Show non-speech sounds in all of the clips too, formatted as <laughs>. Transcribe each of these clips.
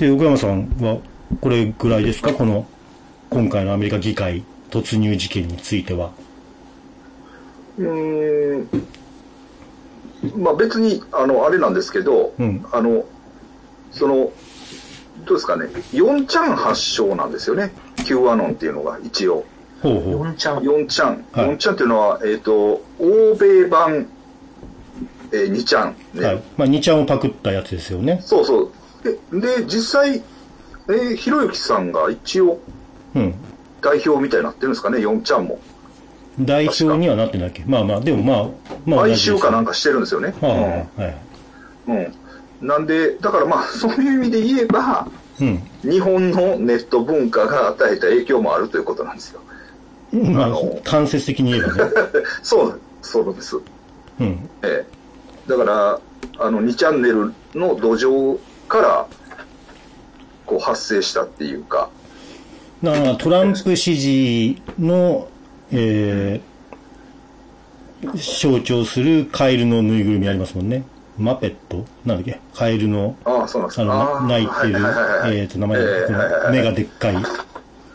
で、横山さんは、これぐらいですか？この、今回のアメリカ議会突入事件については。うーん。まあ別に、あの、あれなんですけど、うんあの、その、どうですかね、4ちゃん発祥なんですよね。Q アノンっていうのが一応。ほうほう。4ちゃん。4ちゃん。はい4ちゃんっていうのは、えっ、と、欧米版、えー、2ちゃん、ね。はい。まあ、2ちゃんをパクったやつですよね。そうそう。で、で実際、えー、ひろゆきさんが一応うん。代表みたいになってるんですかね、4ちゃんも。代表にはなってないっけ？まあまあ、でもまあ、まあ、買収かなんか。かしてるんですよね。はあ、はい。うん。うん。なんで、だからまあ、<laughs> そういう意味で言えば、うん。日本のネット文化が与えた影響もあるということなんですよ。まああの、間接的に言えばね。<laughs> そう、そうです。うん。ええ。だから、あの、2チャンネルの土壌から、こう発生したっていうか、だから、トランプ支持の、えー、象徴するカエルのぬいぐるみありますもんね。マペット？なんだっけ？カエルの、ああ、そうなんですあの、泣いてる、はいはいはいはいえっと、名前えが、目がでっかい、はい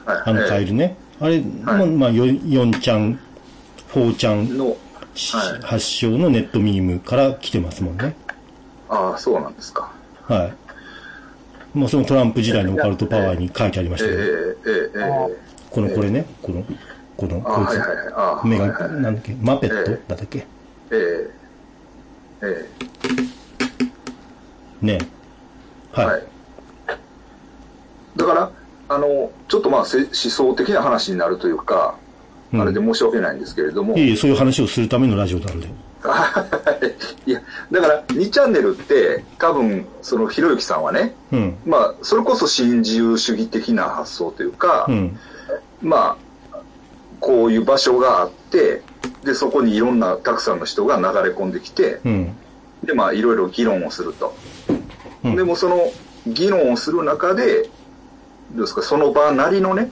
あのカエルね。あれも、まあ、4ちゃん、4ちゃんの、はい発祥のネットミームから来てますもんね。ああ、そうなんですか。はい。もうそのトランプ時代のオカルトパワーに書いてありましええたけど、このこれね、この、この、ああ、こいつ、なんだっけ、マペット？えだったっけ？ね。はい。はい。だから、あの、ちょっとまあ、せ思想的な話になるというか、うん。あれで申し訳ないんですけれども、いえいえ、そういう話をするためのラジオなんで。<laughs> いや、だから、2チャンネルって、多分、その、ひろゆきさんはね、うん。まあ、それこそ新自由主義的な発想というか、うん。まあ、こういう場所があって、で、そこにいろんなたくさんの人が流れ込んできて、うん。で、まあ、いろいろ議論をすると。うんでも、その議論をする中で、どうですか、その場なりのね、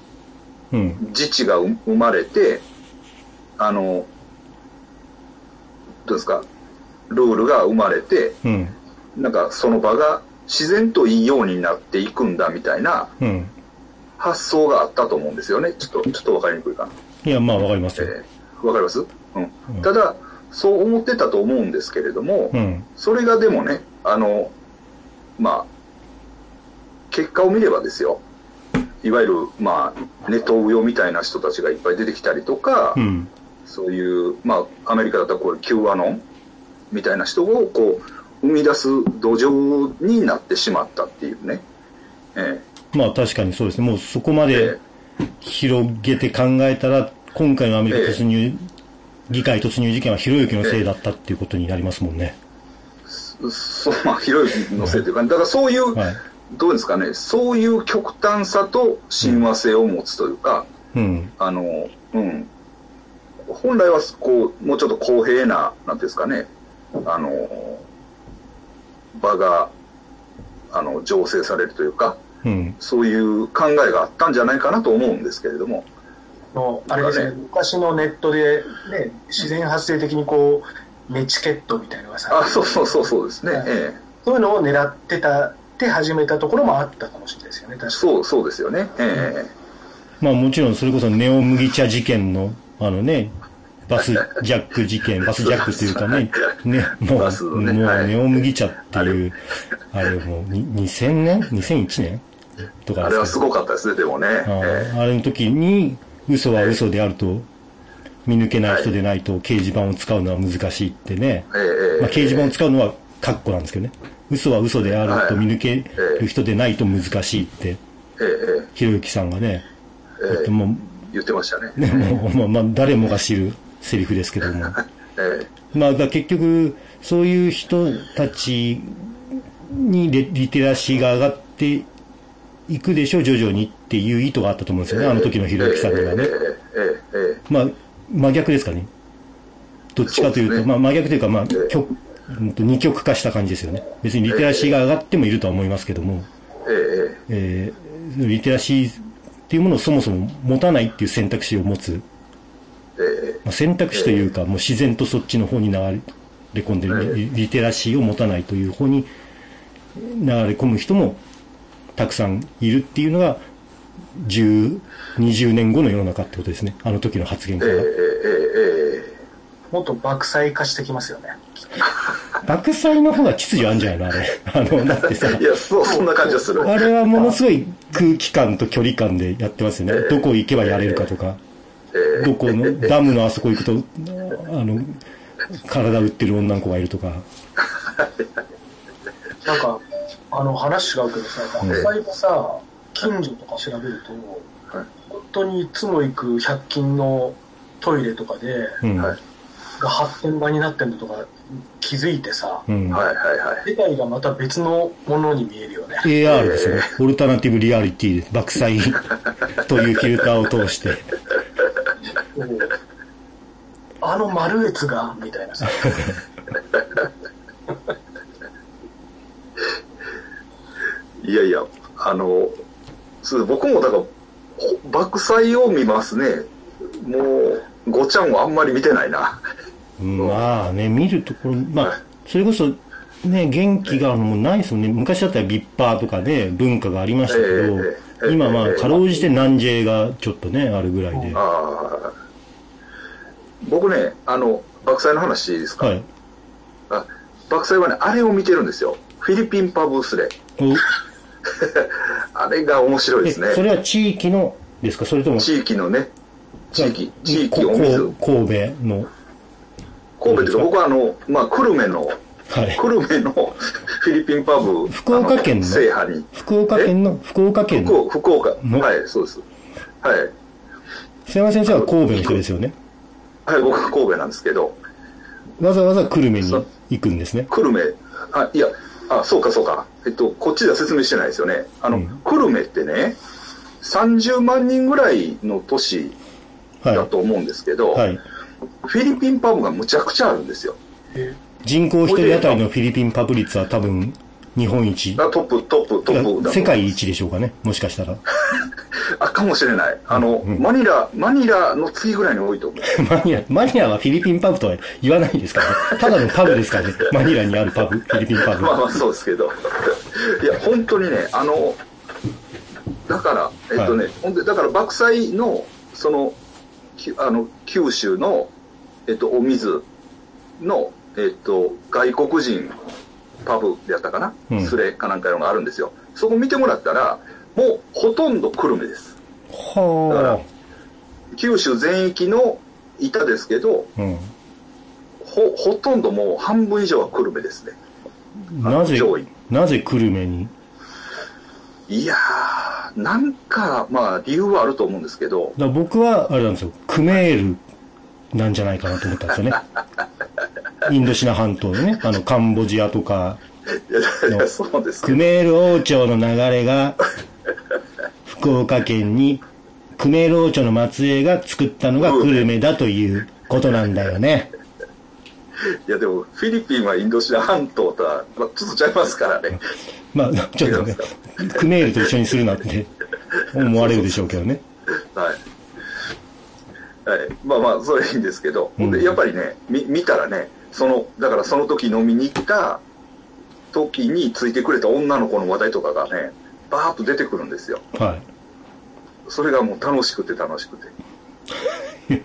うん。自治が生生まれて、あの、どうですか、ルールが生まれて、うん。なんかその場が自然といいようになっていくんだみたいなうん。発想があったと思うんですよね。ちょっと、ちょっとわかりにくいかな。いや、まあ、わかりますよ。えーわかります？うん。ただ、そう思ってたと思うんですけれども、うん。それがでもね、あの、まあ、結果を見ればですよ。いわゆる、まあ、ネトウヨみたいな人たちがいっぱい出てきたりとか、うん。そういう、まあ、アメリカだったらこういう Q アノンみたいな人をこう、生み出す土壌になってしまったっていうね。えまあ、確かにそうですね。もうそこまえで広げて考えたら、今回のアメリカ突入、議会突入事件はひろゆきのせいだったっていうことになりますもんね。えそう、まあ、ひろゆきのせいというか、だからそういう、はい。どうですかね、そういう極端さと親和性を持つというか、うん。あの、うん。本来は、こう、もうちょっと公平な、なんていうんですかね、あの、場が、あの、醸成されるというか、うん。そういう考えがあったんじゃないかなと思うんですけれども。のあれですねね昔のネットで、ね、自然発生的にこうネチケットみたいなのがさあ、そうそうそうそうですね。はいえそういうのを狙ってたって始めたところもあったかもしれないですよね確かえそう、そうですよね。えまあもちろんそれこそネオ麦茶事件の、あのね、<laughs> バスジャック事件、バスジャックっていうかね、ね、もう、ねもはい。うネオ麦茶っていう、あれもうに2000年 ?2001 年とえあれはすごかったですね、でもね。えああれの時に、嘘は嘘であると、見抜けない人でないと掲示板を使うのは難しいってね。まあ、掲示板を使うのはカッコなんですけどね。嘘は嘘であると見抜ける人でないと難しいって、ひろゆきさんがね、もう言ってましたね。ね、もう、まあ、まあ、誰もが知るセリフですけども。<laughs> えまあ、結局、そういう人たちにリリテラシーが上がっていくでしょう、徐々にっていう意図があったと思うんですよね、あの時のひろゆきさんにはねえ。えええええまあ、真逆ですかね。どっちかというと、そうねまあ、真逆というか、まあ、ええ極二極化した感じですよね。別にリテラシーが上がってもいるとは思いますけども、えええーリテラシーっていうものをそもそも持たないっていう選択肢を持つ、ええまあ、選択肢というか、もう自然とそっちの方に流れ込んでる、リリテラシーを持たないという方に流れ込む人もたくさんいるっていうのが、10、20年後の世の中ってことですね。あの時の発言から。えええええもっと爆災化してきますよね。<laughs> 爆災の方が秩序あるんじゃないの？あれ。あの、だってさ、えいや、そう、そんな感じがする。あれはものすごい空気感と距離感でやってますよね。どこ行けばやれるかとか。どこの、ダムのあそこ行くと、あの、体売ってる女の子がいるとか。なんか、あの話違うけどさ、爆災でさ、近所とか調べると、はい本当にいつも行く100均のトイレとかで、うん。はいが発展場になってんのとか気づいてさ、うん。はいはいはい。世界がまた別のものに見えるよね。<laughs> AR ですよね。オルタナティブリアリティで爆災というフィルターを通して。あの丸越が、みたいなさ。<laughs> いやいや、あの、そう僕もだから、ほ爆災を見ますね。もう、ごちゃんはあんまり見てないな。まあね、見るところ、まあ、それこそ、ね、元気があるのもないですよね。昔だったらビッパーとかで文化がありましたけど、ええ今まあ、ええかろうじて南 J がちょっとね、あるぐらいで。僕ね、あの、爆災の話いいですか、い。あ爆災はね、あれを見てるんですよ。フィリピンパブスレ。お <laughs> あれが面白いえ、ですね。それは地域のですか？それとも、地域のね、地域、地域こお神戸の、神戸っていうか、僕はあの、まあ、久留米の、はい。久留米の <laughs> フィリピンパブ、福岡県の？あ制覇に。福岡県の、福岡県の、福岡、福岡。の？はい、そうです。はい。瀬山先生は神戸の人ですよね？はい、僕は神戸なんですけど、わざわざ久留米に行くんですね？久留米、あ、いや、あ、そうかそうか。えっと、こっちでは説明してないですよね。あの、うん久留米ってね、30万人ぐらいの都市だはと思うんですけど、い。はい。フィリピンパブがむちゃくちゃあるんですよ。人口一人当たりのフィリピンパブ率は多分、日本一。あトップ、トップ、トップ世界一でしょうかね。もしかしたら。<laughs> あ、かもしれない。あの、マニラ、マニラの次ぐらいに多いと思う。<laughs> マニラ、マニラはフィリピンパブとは言わないですからね。ただのパブですからね。マニラにあるパブ、フィリピンパブ。<laughs> まあまあそうですけど。いや、本当にね、あの、だから、えっとね、はほんで、だから爆災の、その、きあの、九州の、えっと、お水の、えっと、外国人パブやったかな、うんスレかなんかいうのがあるんですよ。そこ見てもらったら、もうほとんど久留米です。は九州全域の板ですけど、あ。うん。ほ、ほとんどもう半分以上は久留米ですね。なぜなぜ久留米に？いやー、なんか、まあ、理由はあると思うんですけど、だから僕は、あれなんですよ。クメールなんじゃないかなと思ったんですよね。インドシナ半島のね、あの、カンボジアとか、いやいやいや、そうですけど、クメール王朝の流れが、福岡県に、クメール王朝の末裔が作ったのが久留米だということなんだよね。いやでも、フィリピンはインドシナ半島とは、まあ、ちょっとちゃいますからね。まあ、ちょっとね、クメールと一緒にするなって思われるでしょうけどね。はい。はい。まあまあ、それいいんですけど、うんで、やっぱりね、み見たらね、その、だからその時飲みに行った時についてくれた女の子の話題とかがね、バーッと出てくるんですよ。はい。それがもう楽しくて楽しくて。<laughs>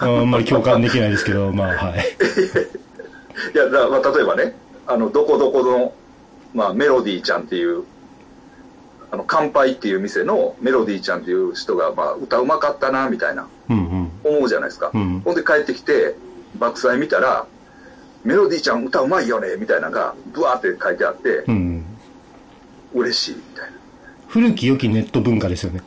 あんまり共感できないですけど、<laughs> まあ、はい。いや、だまあ、例えばね、あの、どこどこの、まあ、メロディーちゃんっていう、あの、乾杯っていう店のメロディーちゃんっていう人が、まあ、歌うまかったな、みたいな、うん思うじゃないですか。うんほんで帰ってきて、爆災見たら、メロディーちゃん歌うまいよね、みたいなのが、ブワーって書いてあってうん。う、ん。嬉しい、みたい古き良きネット文化ですよね。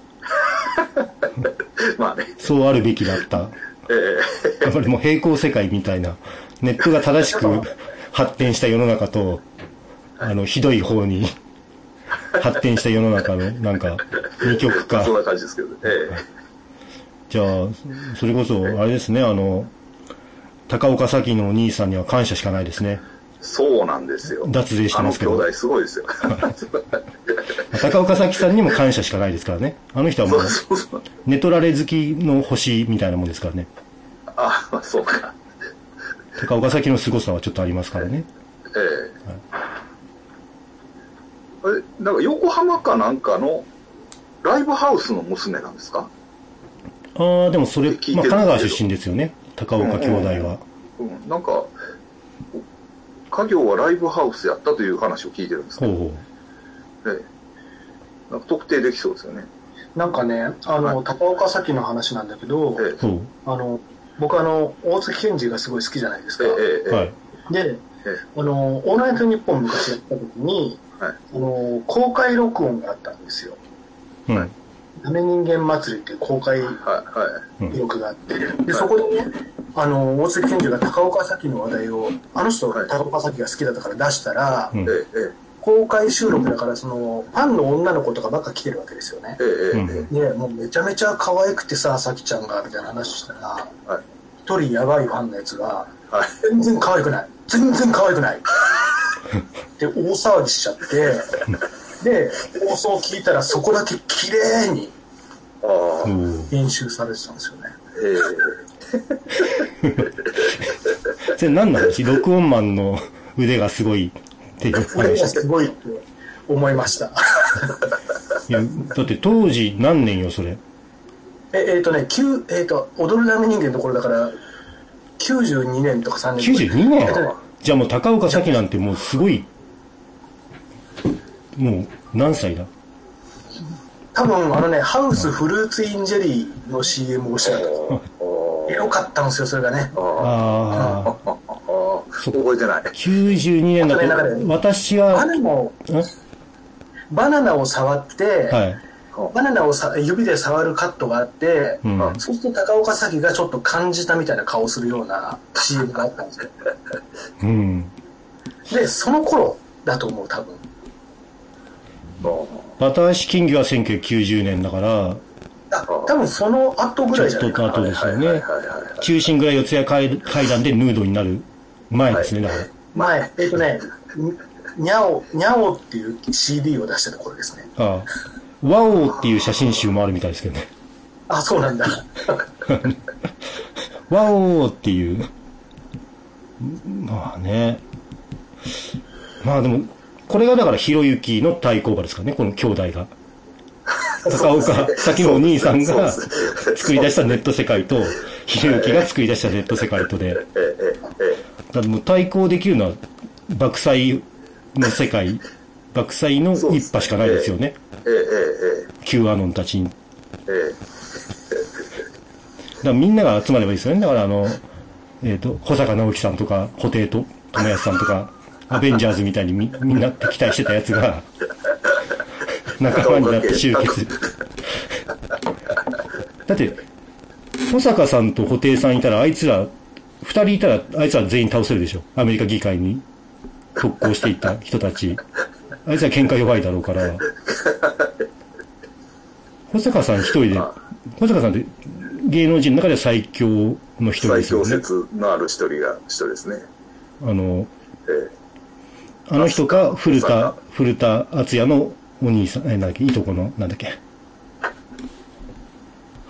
な。<laughs> まあね、そうあるべきだった。えやっぱりもう平行世界みたいな、ネットが正しく <laughs> 発展した世の中と、あの、ひどい方に発展した世の中の、なんか、二極え化そん。な感じですけど、えじゃあ、それこそ、あれですね、あの、高岡早紀のお兄さんには感謝しかないですね。えそうなんですよ。脱税してますけど兄弟すごいですよ。<laughs> 高岡早紀さんにも感謝しかないですからね。あの人はも <laughs> そうう、そうそう。ネトラレ好きの星みたいなもんですからね。あ、まあそうか。高岡早紀の凄さはちょっとありますからね。ええあれ、なんか横浜かなんかのライブハウスの娘なんですか？ああ、でもそれ、まあ、神奈川出身ですよね。高岡兄弟は。うん、なんか、家業はライブハウスやったという話を聞いてるんですけど、ほうほええなんか特定できそうですよね。なんかね、あの、高岡早紀の話なんだけど、ええあの、僕あの、大月健二がすごい好きじゃないですか。ええ。で、あの、オールナイトニッポン昔やった時に、はいあの、公開録音があったんですよ。うん。ダメ人間祭りっていう公開。記録があって、で、そこでね、あの、大月健二が高岡早紀の話題を、あの人、はい高岡早紀が好きだったから出したら、公開収録だから、その、ファンの女の子とかばっか来てるわけですよねえ。えええうんえで、もうめちゃめちゃ可愛くてさ、さきちゃんが、みたいな話したら、はい一人やばいファンのやつが、はい。全然可愛くない。全然可愛くない。<laughs> で、大騒ぎしちゃって、で、放送聞いたらそこだけ綺麗に編集されてたんですよね。ええそれ何なの？録音マンの腕がすごいっていう。すごいって思いました。いや、だって当時何年よ、それ？え、えっ、とね、9えっ、と、踊るダメ人間のところだから、92年とか3年とか。92年えじゃあもう高岡早紀なんてもうすごい、もう何歳だ？多分あのね、ハウスフルーツインジェリーの CM をしてた。よかったんですよ、それがね。ああ、ああ、<laughs> 覚えてない。92年だあとね私バは、ナナを、んバナナを触って、はい。バナナをさ指で触るカットがあって、うん。そうすると高岡早紀がちょっと感じたみたいな顔するような CM があったんですよ。<laughs> うん。で、その頃だと思う、多分。バタ足金魚は1990年だから、あ、多分その後ぐちょっらいじゃないかな。と後ですよね中心ぐらい四谷階階段でヌードになる前ですね、だから。前、えっ、とね、にゃお、にゃおっていう CD を出してた頃ですね。ああ。ワオーっていう写真集もあるみたいですけどね。あ、そうなんだ。<laughs> ワオーっていう。まあね。まあでも、これがだからひろゆきの対抗馬ですからね、この兄弟が。高岡、<laughs> 先のお兄さんが作り出したネット世界と、ひろゆきが作り出したネット世界とで、だもう対抗できるのは、爆災の世界、爆災の一派しかないですよね。Q アノンたちに。だかええらみんなが集まればいいですよね。だからあの、えっ、と、保坂直樹さんとか、布袋と友安さんとか、アベンジャーズみたいにみ <laughs> みんな敵対してたやつが、仲間になって集結。<laughs> だって、保坂さんと布袋さんいたら、あいつら、二人いたら、あいつら全員倒せるでしょ。アメリカ議会に特攻していった人たち。あいつら喧嘩弱いだろうから。保坂さん一人で、保坂さんって芸能人の中では最強の一人で最強すよね。説のある一人が一人ですね。あの、えあの人か、古田古田敦也のお兄さん、え、なんだっけ、いとこの、なんだっけ。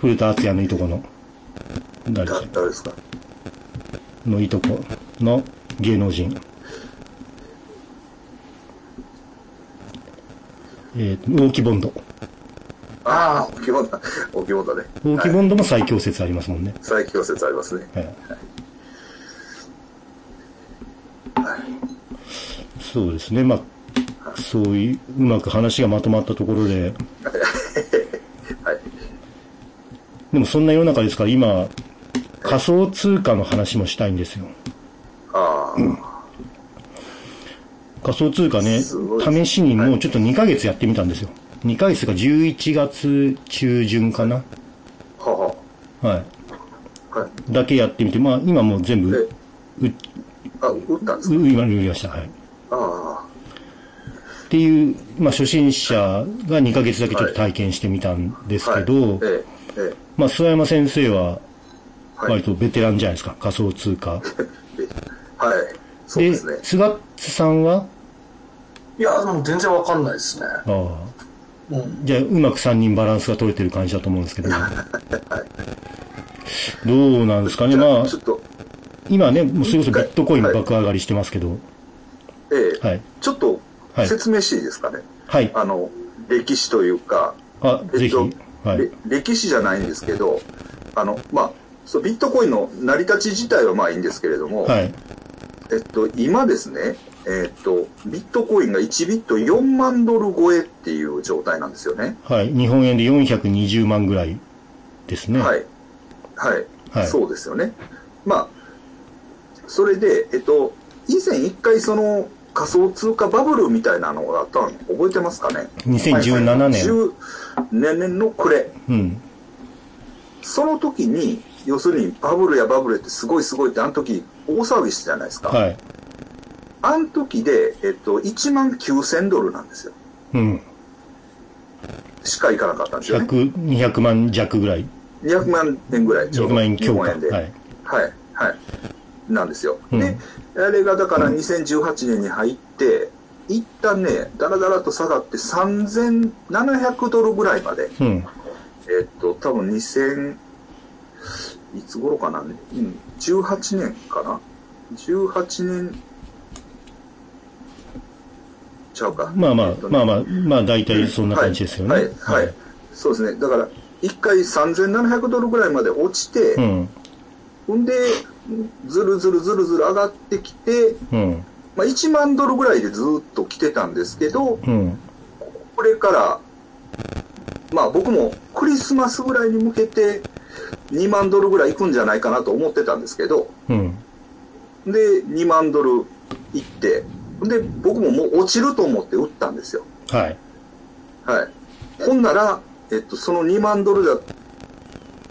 古田敦也のいとこの、え誰だ誰ですかのいとこの芸能人。えー、大木ボンド。ああ、大きいもんだ。大きいもんだね。大木ボンドも最強説ありますもんね。最強説ありますね。はいそうですね。まあ、そういう、うまく話がまとまったところで、はい。でもそんな世の中ですから今、仮想通貨の話もしたいんですよ。ああ、仮想通貨ね、試しにもうちょっと2ヶ月やってみたんですよ。2ヶ月が11月中旬かな。ははい。は。はい。だけやってみて、まあ今もう全部、う、う、あ、打ったんですか？今売りました。はい。あっていう、まあ初心者が2ヶ月だけちょっと体験してみたんですあ。けど、まあ諏訪山先生ははい割とベテランじゃないですか、仮想通貨。え。はい。そうで、ですね。菅津さんは？いや、でも全然わかんないですね。ああ。うん。じゃあ、うまく3人バランスが取れてる感じだと思うんですけど。<laughs> どうなんですかね。まああ、ちょっと、今ね、もうそれこそビットコイン爆上がりしてますけど。ええ、はい。ちょっと、はい説明していいですかね？はい。あの、歴史というか、あ、ぜひ。はいれ。歴史じゃないんですけど、あの、まあ、そうビットコインの成り立ち自体はまあいいんですけれども、はい。えっと、今ですね、えっと、ビットコインが1ビット4万ドル超えっていう状態なんですよね。はい。日本円で420万ぐらいですね。はい。はい。はいそうですよね。まあ、それで、えっと、以前一回その仮想通貨バブルみたいなのがあったの？覚えてますかね？2017年10年の暮れ。うん。その時に、要するにバブルやバブルってすごいすごいってあの時大騒ぎしたじゃないですか。はい。あの時で、えっと、1万9000ドルなんですよ。うん。しかいかなかったんですよね。100、200万弱ぐらい。200万円ぐらい、ちょう200ど万円強化。日本円で。ははいい。。はい。なんですよ。うんで、あれがだから2018年に入って、一旦ね、だらだらと下がって3700ドルぐらいまで、うん。えっと、多分2000、いつ頃かな、うん、18年かな ?18 年、ちゃうか。まあまあえっと、ねまあまあ、まあ大体そんな感じですよね。はい、はい、はいそうですね。だから、一回3700ドルぐらいまで落ちて、うん。ほんで、ずるずるずるずる上がってきて、うん。まあ、1万ドルぐらいでずっと来てたんですけど、うん。これから、まあ僕もクリスマスぐらいに向けて2万ドルぐらい行くんじゃないかなと思ってたんですけど、うん。で、2万ドル行って、で、僕ももう落ちると思って売ったんですよ。はい。はい。ほんなら、えっと、その2万ドルが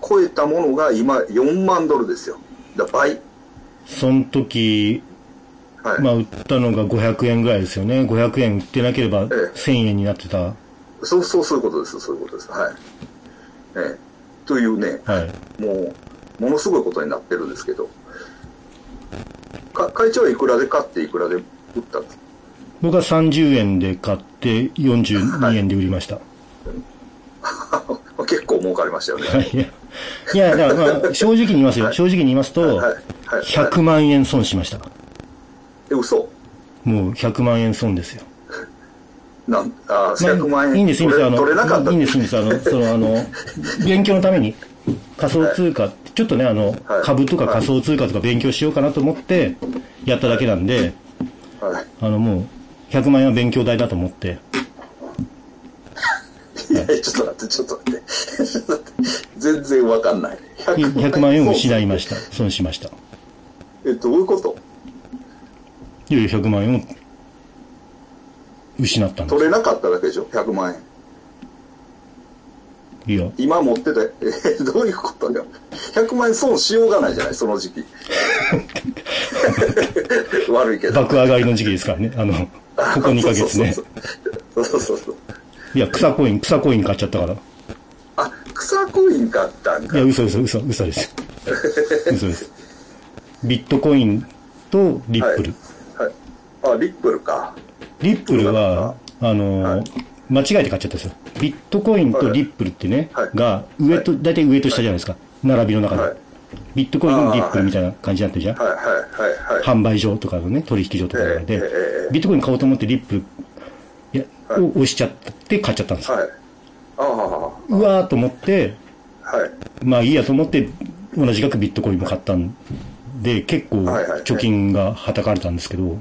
超えたものが今4万ドルですよ。だ倍。その時、はい。まあ売ったのが500円ぐらいですよね。500円売ってなければえ1000円になってた。そう、そう、そういうことです。そういうことです。はい。ええ。というね、はい。もう、ものすごいことになってるんですけど、か会長はいくらで買っていくらで売ったんですか？僕は30円で買って42円で売りました。<laughs> 結構儲かりましたよね。はい。いや、いやだからまあ正直に言いますよ。正直に言いますとはい、はい。はい。100万円損しました。え、嘘？もう100万円損ですよ。なん、あー、まあ100万円いいんです、いいんです。あの、いいんです、いいんです。あの、その、あの、勉強のために仮想通貨、ちょっとね、あの、はい株とか仮想通貨とか勉強しようかなと思って、やっただけなんで、はい。あの、もう、100万円は勉強代だと思って、いや、<laughs> ちょっと待って、ちょっと待って。ちょっと待って全然わかんない。100万円を失いました。損しました。え、どういうこと？いやいや、100万円を失ったんで取れなかっただけでしょ ?100 万円。す。いや、今持ってた、え、どういうこと？だよ。100万円損しようがないじゃない、その時期。<laughs> 悪いけど。爆上がりの時期ですからね。あの、ここ2ヶ月ね。<laughs> そうそうそうそう。いや、草コイン、草コイン買っちゃったから。いあ、草コイン買ったんか。や、嘘嘘嘘、嘘です。<laughs> 嘘です。ビットコインとリップル。はい。あ、リップルか。リップルは、あのーはい間違えて買っちゃったんですよ。ビットコインとリップルってね、はいが、上と、大体上と下じゃないですか。並びの中で。はいビットコイン、リップルみたいな感じになってるじゃん。はいはいはいはい。販売所とかのね、取引所とかで、ええええビットコイン買おうと思ってリップを押しちゃって買っちゃったんですよ。はい。うわーと思って、はい。まあいいやと思って、同じ額ビットコインも買ったんで、結構貯金がはたかれたんですけど、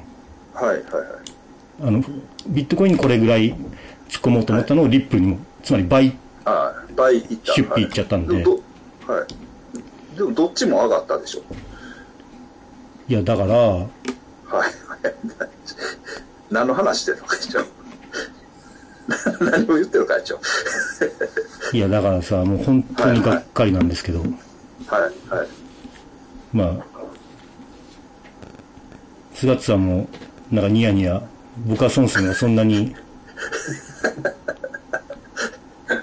はいはいはい。あの、ビットコインにこれぐらい突っ込もうと思ったのをリップルにも、つまり倍、倍いった。出費いっちゃったんではい。でもどっちも上がったでしょ？いやだから、はい。<laughs> 何の話してるの会長。<laughs> 何を言ってる会長。いやだからさ、もう本当にがっかりなんですけど、はいはい。まあ、菅津さんも、なんかニヤニヤ、僕は損するのがそんなに、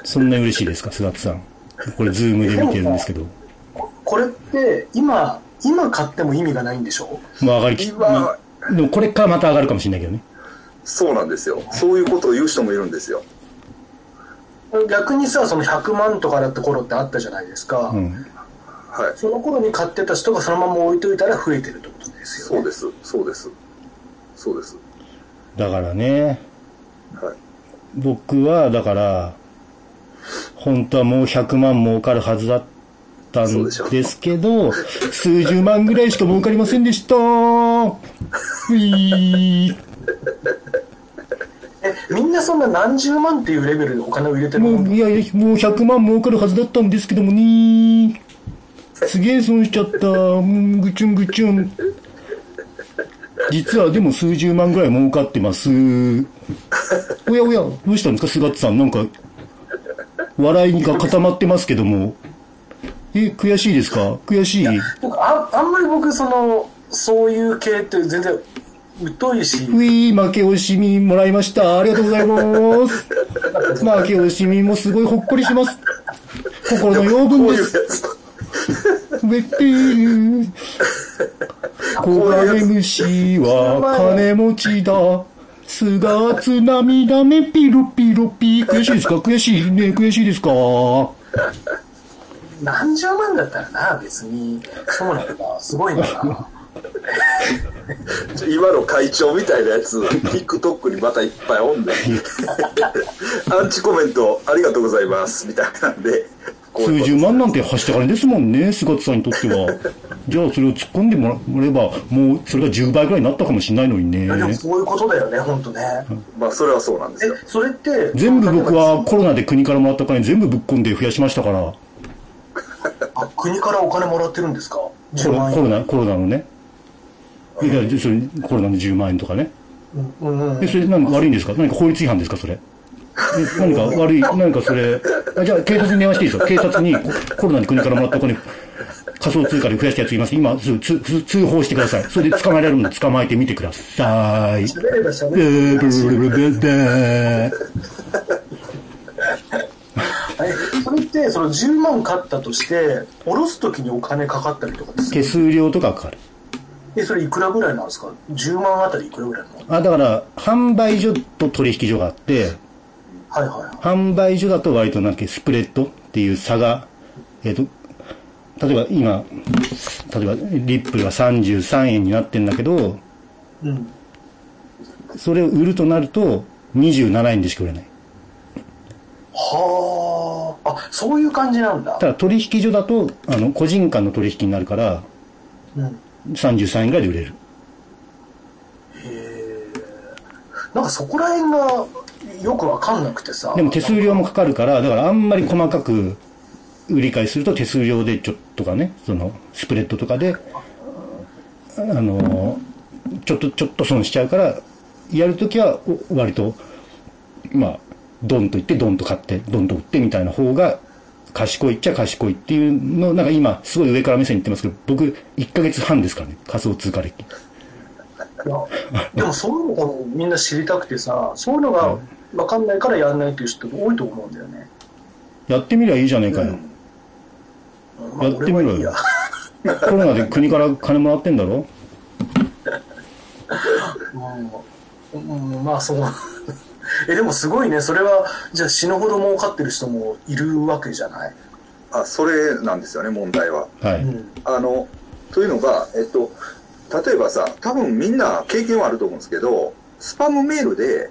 そんなに嬉しいですか、菅津さん。これズームで見てるんですけど。これって、今、今買っても意味がないんでしょ？まあ上がりき今でもこれからまた上がるかもしれないけどね。そうなんですよ。そういうことを言う人もいるんですよ。逆にさ、その100万とかだった頃ってあったじゃないですか。うん。はい。その頃に買ってた人がそのまま置いといたら増えてるってことですよ、ね。そうです。そうです。そうです。だからね、はい。僕は、だから、本当はもう100万儲かるはずだったんですけど、数十万ぐらいしか儲かりませんでした。<laughs> ういーえ、みんなそんな何十万っていうレベルでお金を入れてるのもう、いやいや、もう100万儲かるはずだったんですけどもねすげえ損しちゃった。うん、ぐちゅんぐちゅん。実はでも数十万ぐらい儲かってます。おやおや、どうしたんですか、菅津さん。なんか、笑いが固まってますけども。え、悔しいですか？悔しい？ああんまり僕、その、そういう系って全然疎いし、うい負け惜しみもらいました。ありがとうございます。負け惜しみもすごいほっこりします。心の養分です。つ。植えてる。小金虫は金持ちだ。すがつ涙目ピロピロピ。悔しいですか？悔しいね悔しいですか？何十万だったらな、別に、そうなんだ、すごいな。今の会長みたいなやつ、TikTok にまたいっぱいおんで。<laughs> アンチコメントありがとうございます。みたいなんで。数十万なんて走った金ですもんね、菅津さんにとっては。<laughs> じゃあそれを突っ込んでもらえば、もうそれが10倍ぐらいになったかもしれないのにねいや。でもそういうことだよね、本当ね。まあ、それはそうなんですえよ。、それって、全部僕はコロナで国からもらった金全部ぶっ込んで増やしましたから。あ国からお金もらってるんですか？コ ?10 ロ万円。コロナ、コロナのね。いや、それコロナの10万円とかね。うんうんうんえ、それ何か悪いんですか？何か法律違反ですかそれ？え何か悪い、何かそれ、あじゃあ警察に電話していいですよ。警察にココロナで国からもらったお金、仮想通貨で増やしたやついます。今、すぐ通報してください。それで捕まえられるの捕まえてみてください。喋れば喋れば。ーブーブーブーえ、それって、その10万買ったとして、下ろすときにお金かかったりとかです手数料とかかかる。え、それいくらぐらいなんですか ?10 万あたりいくらぐらいなの？あ、だから、販売所と取引所があって、はいはいはい。販売所だと割となんかスプレッドっていう差が、えっ、と、例えば今、例えばリップルが33円になってんだけど、うん。それを売るとなると27円でしか売れない。はあ。あ、そういう感じなんだ。ただ取引所だと、あの、個人間の取引になるから、うん。33円ぐらいで売れる。なんかそこら辺がよくわかんなくてさ。でも手数料もかかるから、だからあんまり細かく売り買いすると手数料でちょっとかね、そのスプレッドとかで、あの、ちょっと、ちょっと損しちゃうから、やるときはお割と、まあ、ドンと言って、ドンと買って、ドンと売ってみたいな方が、賢いっちゃ賢いっていうのを、なんか今、すごい上から目線に言ってますけど、僕、1ヶ月半ですからね、仮想通貨歴。いやでもそういうの多分みんな知りたくてさ、そういうのがわかんないからやんないっていう人多いと思うんだよね。やってみりゃいいじゃねえかよ。まあやってみろよコロナで国から金もらってんだろ？<laughs> うん、うんまあそう。え、でもすごいね。それは、じゃあ死ぬほど儲かってる人もいるわけじゃない？あ、それなんですよね、問題は。はい。うん。あの、というのが、えっと、例えばさ、多分みんな経験はあると思うんですけど、スパムメールで、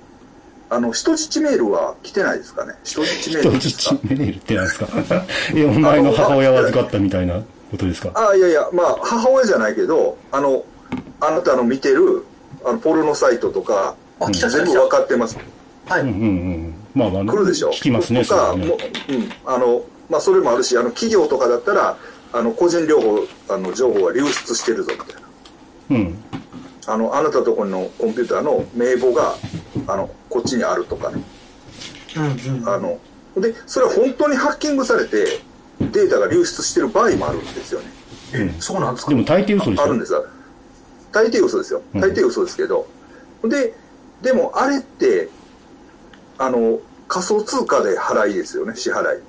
あの、人質メールは来てないですかね？人質メール人ですか？質メールってなんですか？<laughs> え、お前の母親は預かったみたいなことですか？あいやいや、まあ、母親じゃないけど、あの、あなたの見てる、あの、ポルノサイトとか、全部。分かってます。はい。うんうんうん。まあまあ、来るでしょ聞きますね、とか、それはもうね。うん、あの、まあ、それもあるし、あの、企業とかだったら、あの、個人情報、あの、情報は流出してるぞ、みたいな。うん。あの、あなたところのコンピューターの名簿が、あの、こっちにあるとかね。うんうん。あの、で、それは本当にハッキングされて、データが流出してる場合もあるんですよね。え、そうなんですか？でも大抵嘘でしょあるんですよ。大抵嘘ですよ。うん大抵嘘ですけど。で、でもあれって、あの、仮想通貨で払いですよね、支払い。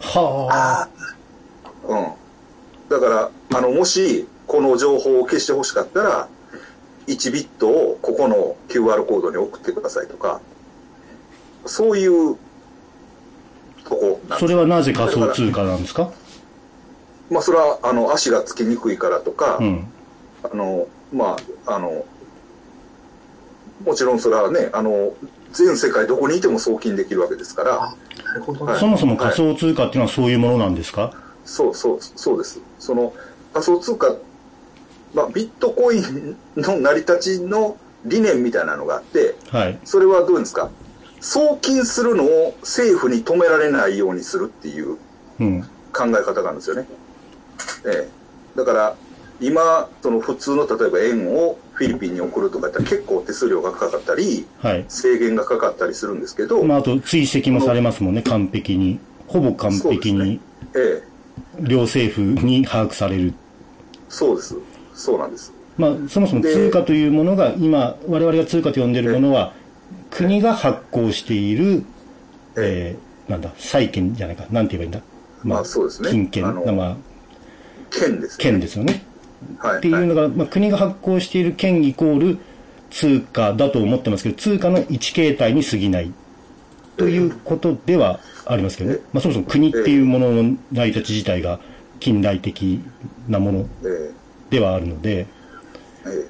はあうん。だから、あの、もし、この情報を消してほしかったら、1ビットをここの QR コードに送ってくださいとか、そういうとこそれはなぜ仮想通貨なんですか？まあ、それは、あの、足がつきにくいからとか、うん。あの、まあ、あの、もちろんそれはね、あの、全世界どこにいても送金できるわけですから、そもそも仮想通貨っていうのはそういうものなんですか？そうそう、そうです。その仮想通貨、まあ、ビットコインの成り立ちの理念みたいなのがあって、はい。それはどういうんですか？送金するのを政府に止められないようにするっていううん。考え方があるんですよね。ええ。だから、今、その普通の例えば円をフィリピンに送るとかやったら結構手数料がかかったり、はい。制限がかかったりするんですけど、まあ、あと追跡もされますもんね、完璧に。ほぼ完璧に、ええ、両政府に把握される。そうです。そうなんです。まあ、そもそもで通貨というものが、今、我々が通貨と呼んでいるものは、国が発行している、えー、なんだ、債券じゃないか、なんて言えばいいんだ。まあそうですね金券、あのまあ、剣ですね。券ですよね。はい。っていうのが、まあ、国が発行している券イコール通貨だと思ってますけど、通貨の一形態に過ぎない。ということではありますけどね。まあ、そもそも国っていうものの成り立ち自体が近代的なものえではあるので、ええ。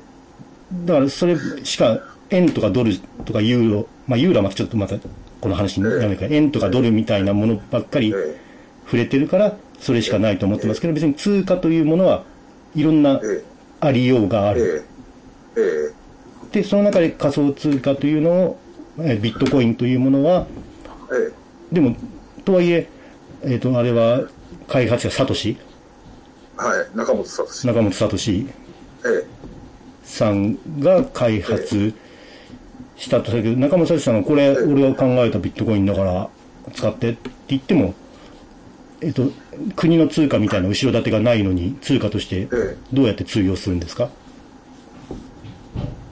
だからそれしか円とかドルとかユーロ、まあユーロはまたちょっとまたこの話になるから、円とかドルみたいなものばっかりええ。触れてるから、それしかないと思ってますけど、別に通貨というものはいろんなえありようがあえる。で、その中で仮想通貨というのを、えービットコインというものは、ええ。でも、とはいえ、えっ、と、あれは、開発者、サトシ、はい。中本聡。中本サトシ。えさんが開発したとだけど、中本サトシさんがこれ、俺が考えたビットコインだから使ってって言っても、えっ、と、国の通貨みたいな後ろ盾がないのに、通貨としてえどうやって通用するんですか？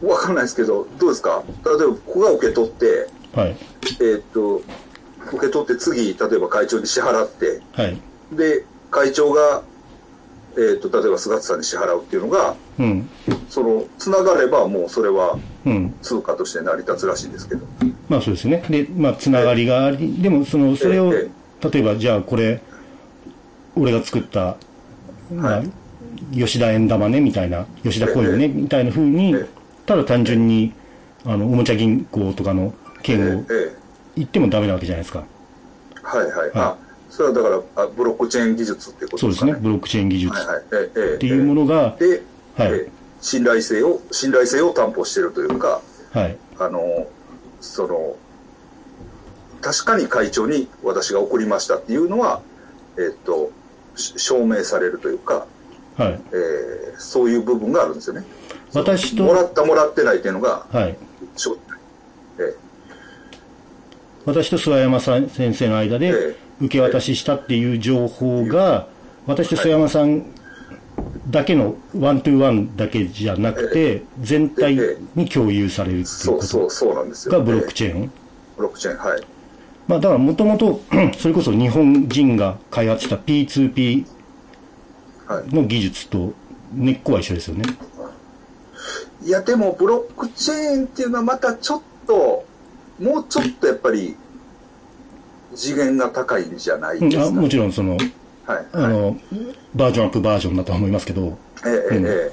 えわかんないですけど、どうですか？例えば、ここが受け取って、はい。えーっと、受け取って次、例えば会長に支払って、はい。で、会長が、えーっと、例えば菅田さんに支払うっていうのが、うん。その、つながればもうそれはうん。通貨として成り立つらしいんですけど。まあそうですね。で、まあつながりがあり、でもその、それを、え例えばじゃあこれ、俺が作った、まあ、吉田円玉ね、みたいな、吉田コインね、えみたいな風にええ、ただ単純に、あの、おもちゃ銀行とかのえ券をええ言ってもダメなわけじゃないですか。はいはい。あ、それはだから、あブロックチェーン技術ってことでかね。そうですすね。ブロックチェーン技術っていうものが、で、はいええ信頼性を、信頼性を担保してるというか、はい。あの、その、確かに会長に私が送りましたっていうのは、えっと、し証明されるというか、はい。えーそういう部分があるんですよね。私と、もらったもらってないっていうのが、はい。しょえ私と諏訪山さん先生の間でええ受け渡ししたっていう情報が、私と諏訪山さんだけのワントゥーワンだけじゃなくて、全体に共有されるっていうことそうなんですよ。がブロック。チェーン？ブロックチェーン、はい。まあだからもともと、<clears throat> それこそ日本人が開発した P2P はい。の技術と根っこは一緒ですよね。いや、でも、ブロックチェーンっていうのはまたちょっと、もうちょっとやっぱり、次元が高いんじゃないですか？もちろんその、はい。あの、バージョンアップバージョンだとは思いますけど、ええええ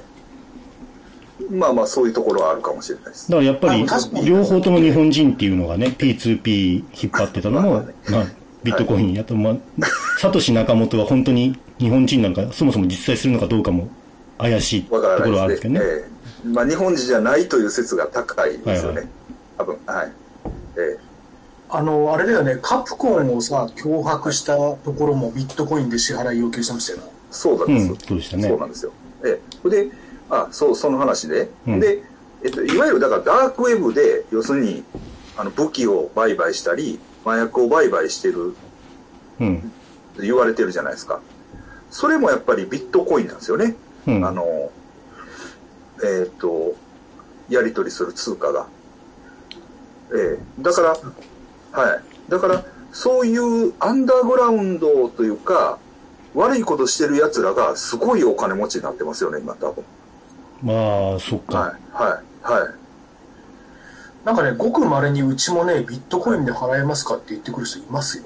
まあまあ、そういうところはあるかもしれないです。だからやっぱり両方とも日本人っていうのがね P2P 引っ張ってたのも、まあ、ビットコインやと、まあ、<laughs> サトシ仲本は本当に日本人なのかそもそも実際するのかどうかも怪しいところはあ。るんですけどね。ええまあ、日本人じゃないという説が高いですよね。はいはい多分、はい。えあの、あれだよね、カプコンをさ、脅迫したところもビットコインで支払い要求してましたよね。えそうなんです。うんそうでしたねそうなんですよ。ええで、あ、そう、その話で、うんで、えっと、いわゆるだからダークウェブで、要するに、あの、武器を売買したり、麻薬を売買してるうん。言われてるじゃないですか。それもやっぱりビットコインなんですよね。うん。あの、えっ、と、やり取りする通貨が。ええだから、はい。だから、そういうアンダーグラウンドというか、悪いことしてる奴らがすごいお金持ちになってますよね、今多分。まあ、そっか。はい。はい。はい。なんかね、ごく稀にうちもね、ビットコインで払えますかって言ってくる人いますよ。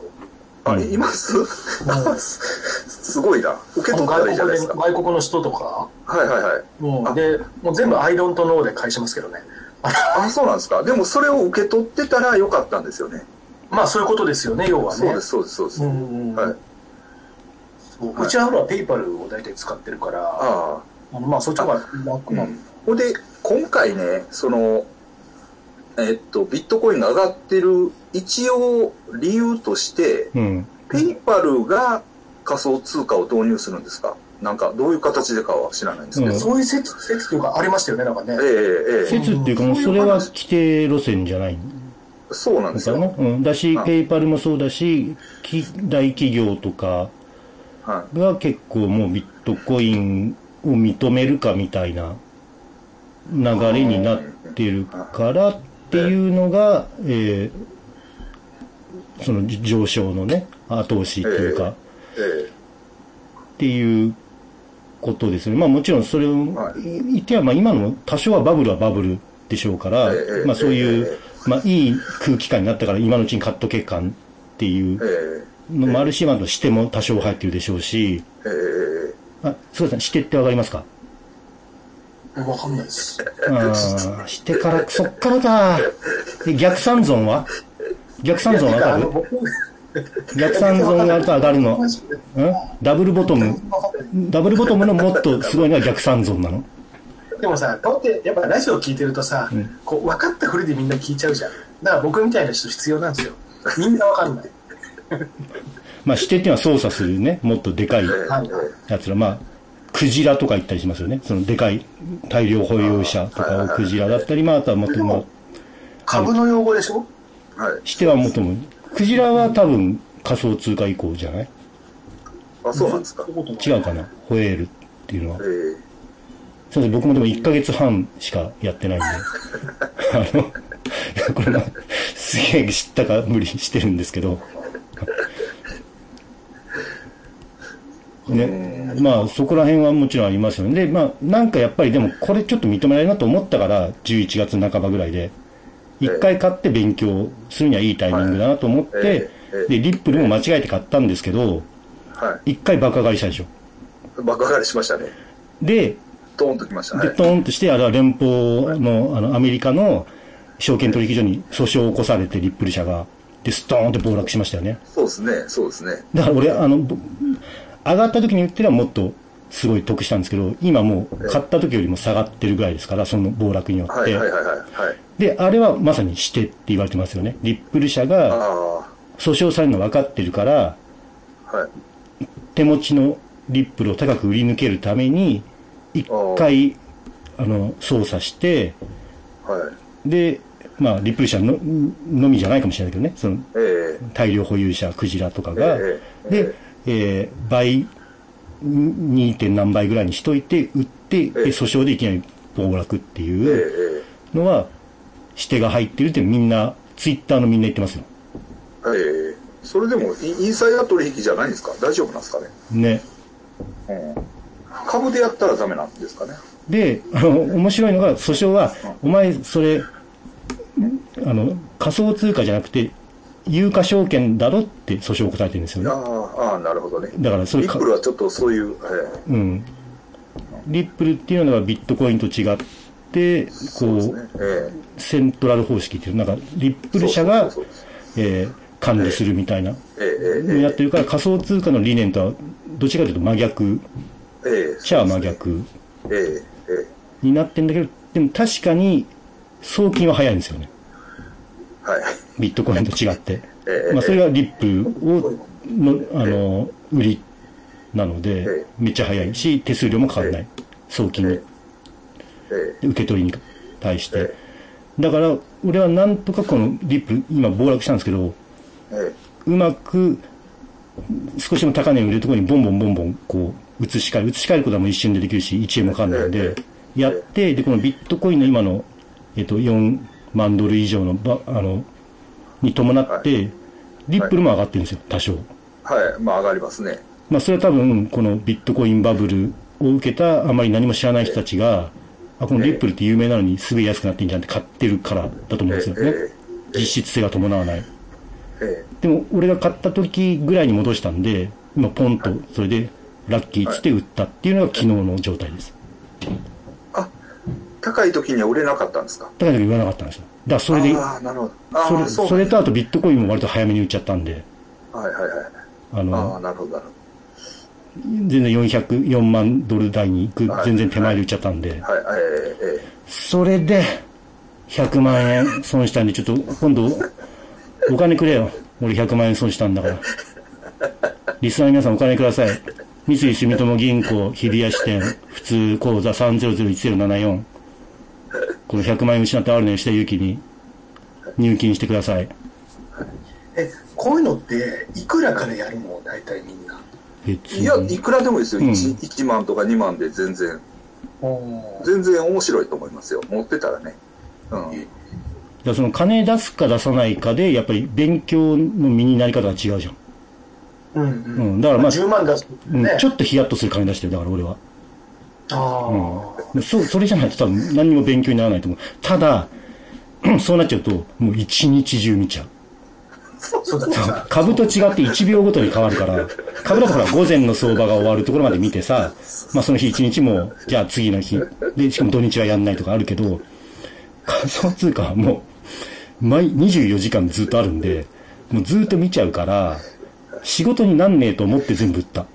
あ、うんいます？んすごいな。受け取ったらいいじゃ外国で、ないですか。外国の人とか、はいはいはい。もう、あで、もう全部アイドントノーで返しますけどね。あ、そうなんですか。でもそれを受け取ってたらよかったんですよね。まあそういうことですよね、要はね。そうです、そうです、そうです。うんうんうんはい。そううちはほら、ペイパルを大体使ってるから、ああのまあそっちの方が楽あ。なうんん。ほんで、今回ね、その、えっと、ビットコインが上がってる一応理由として、うん。ペイパルが仮想通貨を導入するんですか？なんか、どういう形でかは知らないんですけど。うんそういう説、説というかありましたよね、なんかね。ええええ説っていうかもうそれは規定路線じゃないそうなんですよ。のかな。うん。だしは、いペイパルもそうだし、き大企業とかはが結構もうビットコインを認めるかみたいな流れになってるからっていうのが、えーその上昇のね、後押しっていうか、っていうことですね。まあもちろんそれをはい。言っては、まあ今のも多少はバブルはバブルでしょうからええ、まあそういえう、まあいい空気感になったから今のうちに買っとけ感っていうええのもあるし、まあしても多少入ってるでしょうし、ええあ、そうですね、してってわかりますか？わかんないです。ああ、してから、そっからか。で逆三尊は？逆三尊わかる？逆三尊が上がるの。ん？ダブルボトム。ダブルボトムのもっとすごいのは逆三尊なの？でもさ、こうやってやっぱラジオ聞いてるとさ、こう分かったふりでみんな聞いちゃうじゃん。だから僕みたいな人必要なんですよ。みんな分かんない。まあ、してっていうのは操作するね、もっとでかいやつら、まあ、クジラとか言ったりしますよね。そのでかい大量保有者とかをクジラだったり、まあ、あとはもっとも、株の用語でしょ？はい。してはもっとも、クジラは多分仮想通貨以降じゃない？あ、そうなんですか。違うかな？ホエールっていうのはえ。えそうです僕もでも1ヶ月半しかやってないんで。<laughs> あの、これまあすげえ知ったか無理してるんですけど。ね。まあそこら辺はもちろんありますよね。で、まあなんかやっぱりでもこれちょっと認められるなと思ったから、11月半ばぐらいで。一回買って勉強するにはいいタイミングだなと思って、で、リップルも間違えて買ったんですけど、は一回爆上がりしたでしょ。い。爆上がりしましたね。で、ドーンときましたで、ね。トーンとして、あれは連邦の、あの、アメリカの証券取引所に訴訟を起こされて、リップル社が。で、ストーンって暴落しましたよね。そうですね。そうですね。だから俺、あの、ぼ上がった時に言ってればもっとすごい得したんですけど、今もう買った時よりも下がってるぐらいですから、その暴落によって。はいはいはいはい。はい。で、あれはまさにしてって言われてますよね。リップル社があ訴訟されるの分かってるから、あ、はい。手持ちのリップルを高く売り抜けるために、一回、あの、操作して、はい。で、まあ、リップル社ののみじゃないかもしれないけどね、そのええ大量保有者、クジラとかが、ええで、えー倍、2. 点何倍ぐらいにしといて、売って、訴訟でいきなり暴落ってえいうえのは、指定が入ってるってみんな、ツイッターのみんな言ってますよ。ええそれでもインインサイダー取引じゃないんですか？大丈夫なんですかね？ね。うん。株でやったらダメなんですかね？で、あの、面白いのが、訴訟は、お前、それ、あの、仮想通貨じゃなくて、有価証券だろって訴訟を答えてるんですよね。ああ、なるほどね。だからそれかリップルはちょっとそういう、えうん。リップルっていうのはビットコインと違って、こそうね。う、。え。セントラル方式っていう、なんか、リップえル社がえー管理するみたいな、ええ。ええ。やってるから、仮想通貨の理念とは、どっちかというと真逆、社は真逆。ええ。ええ。になってんだけど、でも確かに、送金は早いんですよね。はい。ビットコインと違って。ええ。まあ、それがリップを、の、あの、売りなのでええ、めっちゃ早いし、手数料もかかんない。送金にええ。受け取りに対して。え。だから、俺はなんとかこのリップ、今暴落したんですけど、えうまく、少しでも高値を売れるところにボンボンボンボン、こう、移し替える。移し替えることはもう一瞬でできるし、1円もかかんないんでえ、え。やって、で、このビットコインの今の、えっと、4万ドル以上のば、あの、に伴って、リップルも上がってるんですよ、多少。えはい。まあ上がりますね。まあ、それは多分、このビットコインバブルを受けた、あまり何も知らない人たちが、あ、このリップルって有名なのにすぐ安くなってんじゃんって買ってるからだと思うんですよねえ。実質性が伴わない。えでも、俺が買った時ぐらいに戻したんで、今ポンと、それで、ラッキーっつって売ったっていうのが昨日の状態です。あ、高い時には売れなかったんですか？だから言わなかったんですよ。だからそれで、ああ、なるほど。それそうそれとあとビットコインも割と早めに売っちゃったんで、はいはいはい。あああ、の、なるほど、なる全然400、4万ドル台に行くはい、全然手前で売っちゃったんで、ほど。はい、えええそれで、100万円損したんで、ちょっと今度、お金くれよ。俺100万円損したんだから。リスナーの皆さんお金ください。三井住友銀行日比谷支店普通口座3001074。この100万円失ったあるね吉田祐希に入金してください。え、こういうのって、いくらからやるの？大体みんな。いや、いに。くらでもいいですよ。うん 1, 1万とか2万で全然、全然面白いと思いますよ。持ってたらね。うん。だからその金出すか出さないかで、やっぱり勉強の身になり方が違うじゃん。うんうん。うん。だからまあ、10万出すうんね。ちょっとヒヤッとする金出してる、だから俺は。ああ、そう、それじゃないと多分何にも勉強にならないと思う。ただ、<clears throat> そうなっちゃうと、もう一日中見ちゃう。そうだね。株と違って1秒ごとに変わるから、株だとほら午前の相場が終わるところまで見てさ、まあその日一日も、じゃあ次の日、で、しかも土日はやんないとかあるけど、仮想通貨はもう、毎24時間ずっとあるんで、もうずっと見ちゃうから、仕事になんねえと思って全部売った。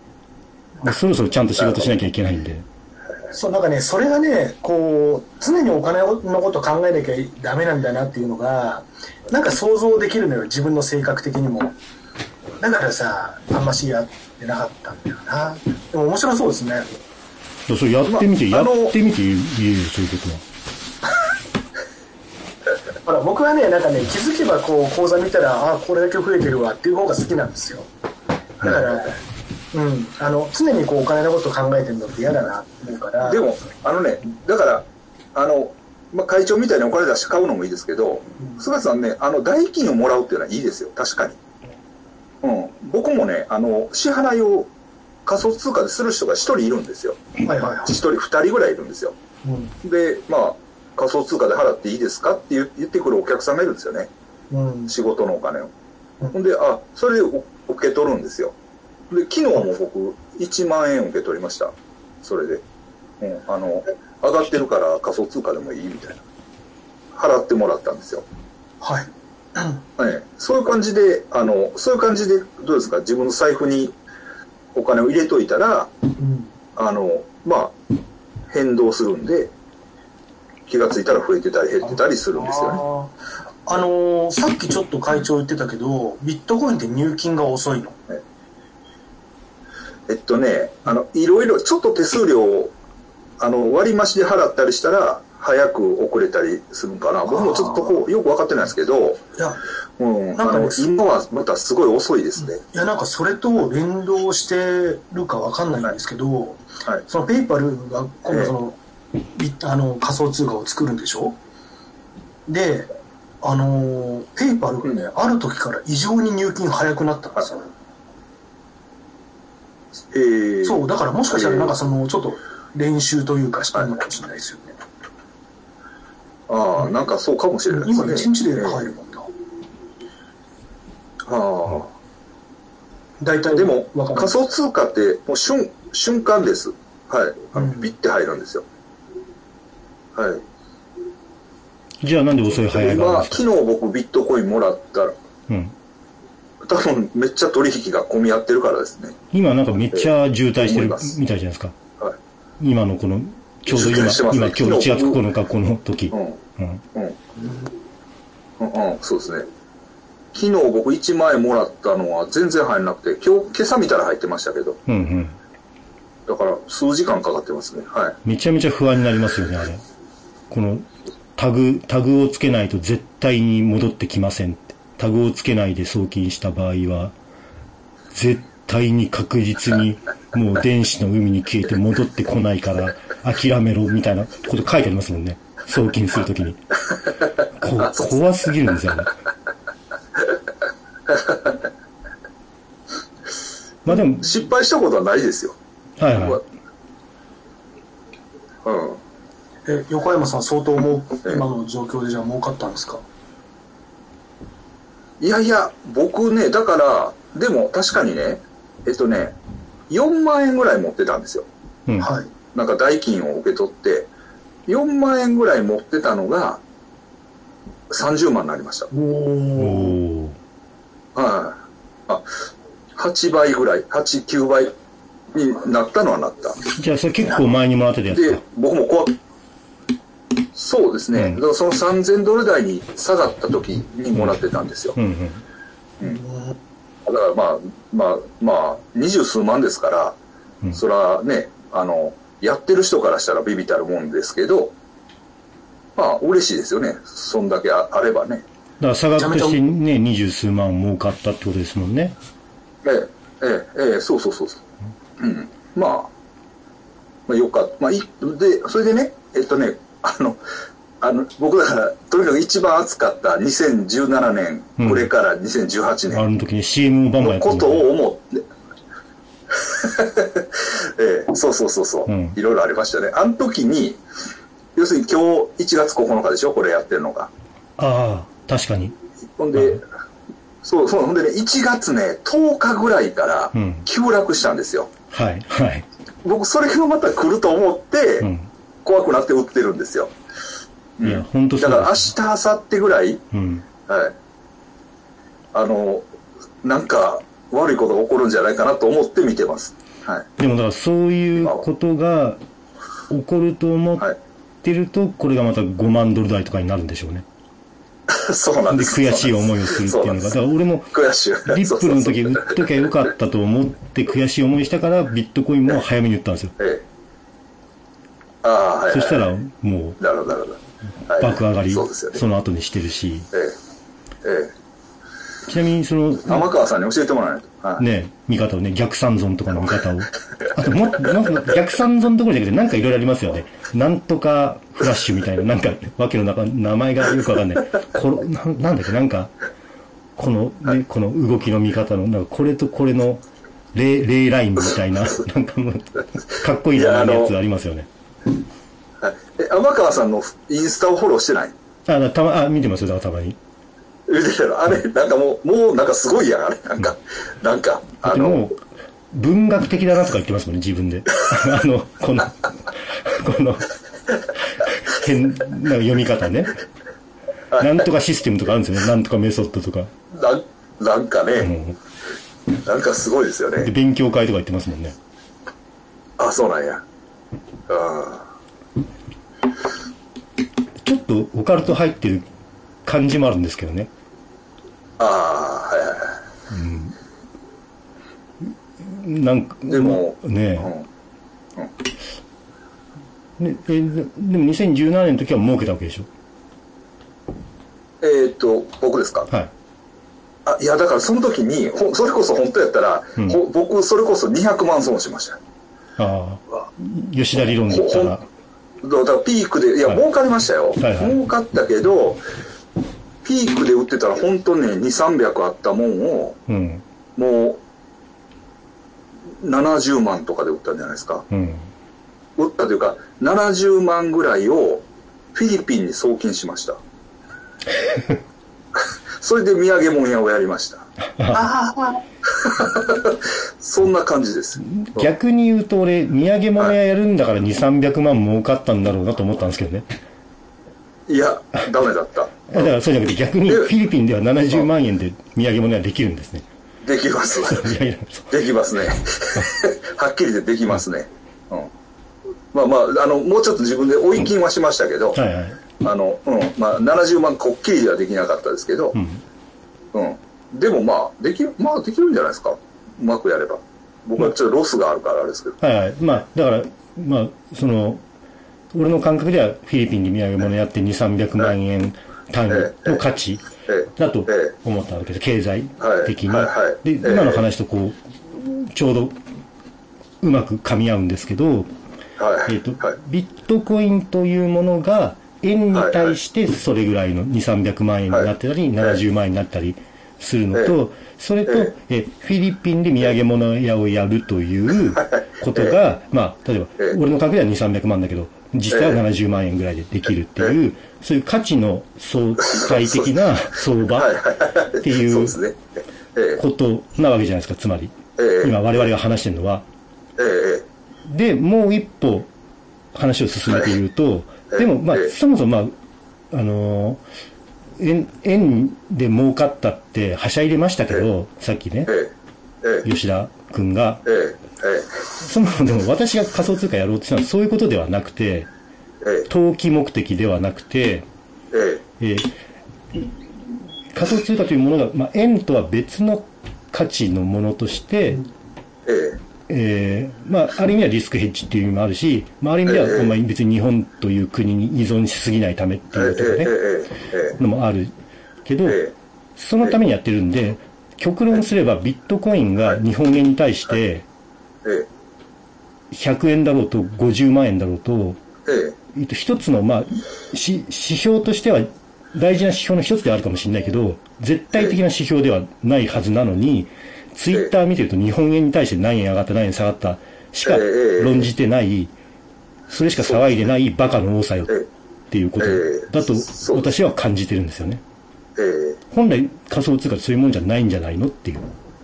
そろそろちゃんと仕事しなきゃいけないんで。そう、なんかね、それがね、こう、常にお金のこと考えなきゃダメなんだなっていうのが、なんか想像できるのよ、自分の性格的にも。だからさ、あんましやってなかったんだよな。でも面白そうですね。それやってみて、やまああのってみて言えよ、そういうことは。<laughs> ほら、僕はね、なんかね、気づけばこう、講座見たら、あ、これだけ増えてるわっていう方が好きなんですよ。だから、うん、あの、常にこう、お金のこと考えてるのって嫌だなって思うから。でも、あのね、だから、あの、まあ、会長みたいにお金出して買うのもいいですけど、菅さんね、あの、代金をもらうっていうのはいいですよ、確かに。うん。僕もね、あの、支払いを仮想通貨でする人が一人いるんですよ。はいはいはい一。人、二人ぐらいいるんですよ。うんで、まあ、仮想通貨で払っていいですかって言言ってくるお客さんがいるんですよね。うん。仕事のお金をうん。ほんで、あ、それを受け取るんですよ。で、昨日も僕、1万円受け取りました。それで。うん、あの、上がってるから仮想通貨でもいいみたいな。払ってもらったんですよ。はい。はい、そういう感じで、あの、そういう感じで、どうですか？自分の財布にお金を入れといたら、うん。あの、まあ、変動するんで、気がついたら増えてたり減ってたりするんですよね。あのーさっきちょっと会長言ってたけど、ビットコインって入金が遅いの。えっとね、あの、いろいろ、ちょっと手数料を、あの、割り増しで払ったりしたら、早く遅れたりするんかな。僕もちょっとこう、よく分かってないですけど、いや、うん、あなんかねの、今はまたすごい遅いですね。いやなんかそれと連動してるかわかんないんですけど、はい。そのペイパルが今度その、ビッあの仮想通貨を作るんでしょ？で、あのーペイパルがね、ある時から異常に入金早くなったんですよ。えー、そう、だからもしかしたらなんかその、ちょっと練習というかしてるのかもしれないですよね。ああ、なんかそうかもしれないです今ね。1日でえー入るもんな。あ大体あ。でも、仮想通貨って、もう瞬、瞬間です。はい。あの、うんビッて入るんですよ。はい。じゃあなんで遅い早いがあるん今、ですか？昨日僕ビットコインもらったら、うん。多分めっちゃ取引が混み合ってるからですね。今なんかめっちゃ渋滞してるみたいじゃないですか。はい。今のこの、ちょうど今、渋滞してます今ね今日1月昨日9日この時。うん。うん。うん。うん、うん、そうですね。昨日僕1万円もらったのは全然入んなくて、今日、今朝見たら入ってましたけど、うんうん。だから数時間かかってますね。はい。めちゃめちゃ不安になりますよね、あれ。この、タグ、タグをつけないと絶対に戻ってきません。タグをつけないで送金した場合は、絶対に確実にもう電子の海に消えて戻ってこないから諦めろみたいなこと書いてありますもんね。送金するときに。こ怖すぎるんですよね。<laughs> まあでも、失敗したことはないですよ。はいはい。うん。え、横山さん相当もう、今の状況でじゃあ儲かったんですか？いやいや、僕ね、だから、でも確かにね、えっとね、4万円ぐらい持ってたんですよ。うん。はい。なんか代金を受け取って、4万円ぐらい持ってたのが、30万になりました。おはい。あ、8倍ぐらい、8、9倍になったのはなった。ーじゃあそれ結構前にもらってたやつでか。、僕もこう、そうですね。うんだからその3000ドル台に下がった時にもらってたんですよ。うんうん。だからまあ、まあ、まあ、二十数万ですから、うんそらね、あの、やってる人からしたらビビたるもんですけど、まあ、嬉しいですよね。そんだけああればね。だから差額としてね、二十数万儲かったってことですもんね。ええ、ええ、ええ、そうそうそうそう。うん。まあ、まあ、よかった。まあ、い、で、それでね、えっとね、あの、あの、僕だから、とにかく一番熱かった2017年、うんこれから2018年あの時に CM をバンバンことを思って、<laughs> ええ、そうそうそうそう、うんいろいろありましたね。あの時に、要するに今日1月9日でしょ？これやってるのが。ああ、確かに。ほんで、そうそう、ほんでね、1月ね、10日ぐらいからうん急落したんですよ。はい、はい。僕、それがまた来ると思って、うん。怖くなって売ってるんですよ。いや、本当そだから明。日、明後日ぐらい、うん。はい。あの、なんか悪いことが起こるんじゃないかなと思って見てます。はい。でもだからそういうことが起こると思ってると、これがまた5万ドル台とかになるんでしょうね。で、<laughs> そうなんです。悔しい思いをするっていうのが。だから俺も、悔しい。リップルの時売っときゃよかったと思って悔しい思いしたから、ビットコインも早めに売ったんですよ。ええ。はい、はい。そしたら、もう、なるほど、なるほど。はい爆上がり、そうですよね。その後にしてるし。ええ。えちなみに、その、え。天川さんに教えてもらわないと。はい。ね、見方をね、逆三尊とかの見方を。<laughs> あともなんか逆三尊どころじゃなくて、なんかいろいろありますよね。なんとかフラッシュみたいな、なんか、わけの中、名前がよくわかんない。このななんだっけ、なんか、この、ね、この動きの見方の、なんかこれとこれの、レイ、レイラインみたいな、なんかもう、かっこいい名前のやつありますよね。は <laughs> いえ、天川さんのインスタをフォローしてない？あ、だたま、あ、見てますよ、だからたまに。見てるあれ、なんかもう、もうなんかすごいやん、あれ。なんか、なんか、あの文学的だなとか言ってますもんね、自分で。<laughs> あの、この、この、変な読み方ね。なんとかシステムとかあるんですよね。なんとかメソッドとか。なんなんかね、うんなんかすごいですよで、ね。勉強会とか言ってますもんね。あ、そうなんや。あちょっとオカルト入ってる感じもあるんですけどね。あ、ああ、はいはいはい。なんか、でもねうんねえででも2017年の時は儲けたわけでしょ？えーっと、僕ですか？はい。あ、いや、だからその時に、ほそれこそ本当やったら、うんほ僕、それこそ200万損しましたよ。ああ、吉田理論で言ったら、ほだからピークで、いや、はい儲かりましたよ。はいはい儲かったけど、ピークで売ってたら本当ね、2、300あったもんを、うん、もう、70万とかで売ったんじゃないですか。うん。売ったというか、70万ぐらいをフィリピンに送金しました。<laughs> それで土産物屋をやりました。<laughs> そんな感じです。逆に言うと俺、土産物屋やるんだから2、300万儲かったんだろうなと思ったんですけどね。いや、ダメだった。だからそうじゃなくて逆にフィリピンでは70万円で土産物屋できるんですね。できます。<laughs> できますね。<laughs> はっきりでできますね。うん。まあまあ、あの、もうちょっと自分で追い金はしましたけど、はいはい。あの、うん、まあ、70万こっきりではできなかったですけど、うん。うん。でもまあ、できる、まあできるんじゃないですか。うまくやれば。僕はちょっとロスがあるからあれですけど。はいはい。まあ、だから、まあ、その、俺の感覚ではフィリピンで土産物やって2、300万円単位の価値えだとええ思ったわけです。経済的に。で、ええ今の話とこう、ちょうどうまく噛み合うんですけど、えはい。えっ、と、はい。ビットコインというものが、円に対してそれぐらいの2、300万円になってたり、はい70万円になったりするのえと、それと、ええ。フィリピンで土産物屋をやるということが、まあ、例えばええ、俺の感覚では2、300万だけど、実際は70万円ぐらいでできるっていう、そういう価値の相対的な <laughs> 相場。っていうことなわけじゃないですか、つまり。ええ。今我々が話してるのは。で、もう一歩話を進めて言うと、ええでも、まあええ、そもそも、まあ、あのー、円、円で儲かったって、はしゃいでましたけど、さっきね吉田君が、ええ、そもそも私が仮想通貨やろうとしたのはそういうことではなくて、ええ、投機目的ではなくて、え仮想通貨というものが、まあ、円とは別の価値のものとして、ええ、えーまあ、ある意味ではリスクヘッジっていう意味もあるし、まあ、ある意味では、ええ。まあ、別に日本という国に依存しすぎないためってええ、いうとかね、ええ、のもあるけど、ええ。そのためにやってるんで、極論すればビットコインが日本円に対して、ええ、100円だろうと50万円だろうと、ええ、えっと、一つの、まあ、し指標としては大事な指標の一つではあるかもしれないけど、絶対的な指標ではないはずなのに、ツイッター見てると日本円に対して何円上がった何円下がったしかええ論じてない、それしか騒いでないバカの多さよっていうことだと私は感じてるんですよね。ええ、本来仮想通貨ってそういうもんじゃないんじゃないのっていう。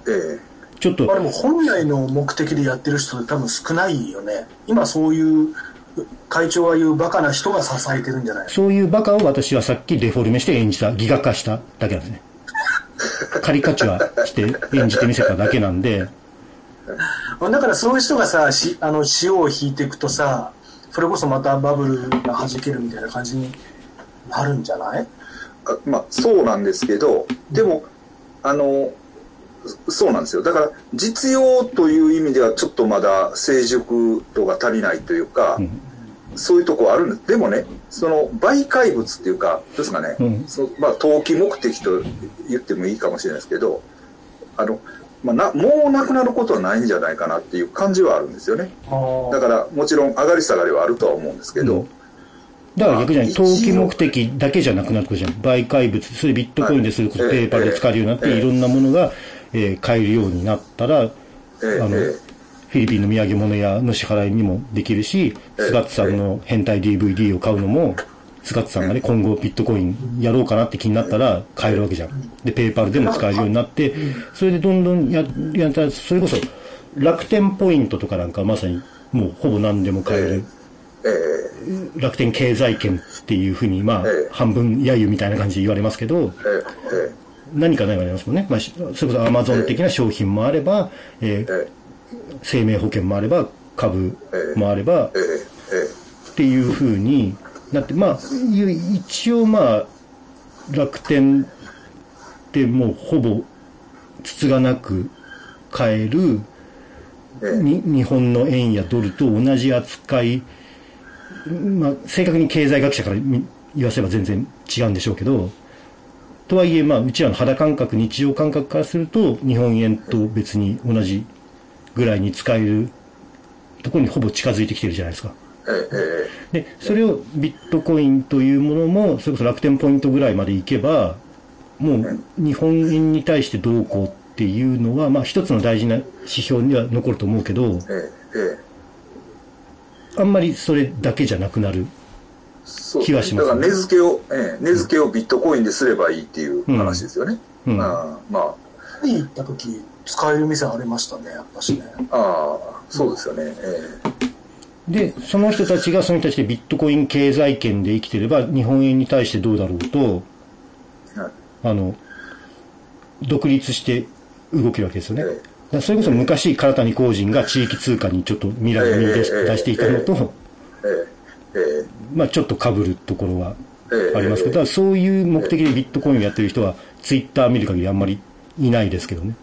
えちょっとまあでも本来の目的でやってる人って多分少ないよね。今そういう会長が言うバカな人が支えてるんじゃないそういうバカを私はさっきデフォルメして演じた、ギガ化しただけなんですね。カリカチュアして演じてみせただけなんで、まあだからそういう人がさ、しあの塩を引いていくとさ、それこそまたバブルが弾けるみたいな感じになるんじゃない？あまあ、そうなんですけど、でも、あの、そそうなんですよ。だから、実用という意味ではちょっとまだ成熟度が足りないというか、うんそういうとこはあるんです。でもね、その媒介物っていうか、どうですかね、うん。そまあ、投機目的と言ってもいいかもしれないですけど、あの、まあ、なもうなくなることはないんじゃないかなっていう感じはあるんですよね。だから、もちろん上がり下がりはあるとは思うんですけど、うん。だから逆じゃない、まあ投機目的だけじゃなくなることじゃん。媒介物、それビットコインですること、はいペーパーで使えるようになって、ええ。いろんなものが、えー買えるようになったら、ええ。あの、ィリピンの土産物屋の支払いにもできるし、ええ。スガッツさんの変態 DVD を買うのも、スガッツさんがね、今後ビットコインやろうかなって気になったら買えるわけじゃん。で、ペーパルでも使えるようになって、それでどんどんや、やったら、それこそ楽天ポイントとかなんかまさにもうほぼ何でも買える。ええ。楽天経済圏っていうふうに、まあええ、半分揶揄みたいな感じで言われますけど、ええ。何かないわけありますもんね。まあ、しそれこそアマゾン的な商品もあれば、えーええ生命保険もあれば、株もあれば、っていうふうになって、まあ、一応まあ、楽天ってもうほぼ、つつがなく買える、日本の円やドルと同じ扱い、まあ、正確に経済学者からみ言わせれば全然違うんでしょうけど、とはいえ、まあ、うちらの肌感覚、日常感覚からすると、日本円と別に同じぐらいに使えるところにほぼ近づいてきてるじゃないですか。で、それをビットコインというものも、それこそ楽天ポイントぐらいまでいけば、もう日本円に対してどうこうっていうのは、まあ一つの大事な指標には残ると思うけど、あんまりそれだけじゃなくなる。そう気がしますだから値付けを、ええ値付けをビットコインですればいいっていう話ですよね。うんああまパリ行った時、使える店ありましたね、やっぱしね。あ、ああ、そうですよね。えで、その人たちがその人たちでビットコイン経済圏で生きてれば、日本円に対してどうだろうと、えはいあの、独立して動けるわけですよね。ええだからそれこそ昔、唐谷公人が地域通貨にちょっと未来を見出しええ出していたのと、えええまあちょっと被るところはええありますけど、そういう目的でビットコインをやってる人は、ツイッター見る限りあんまりいないですけどね。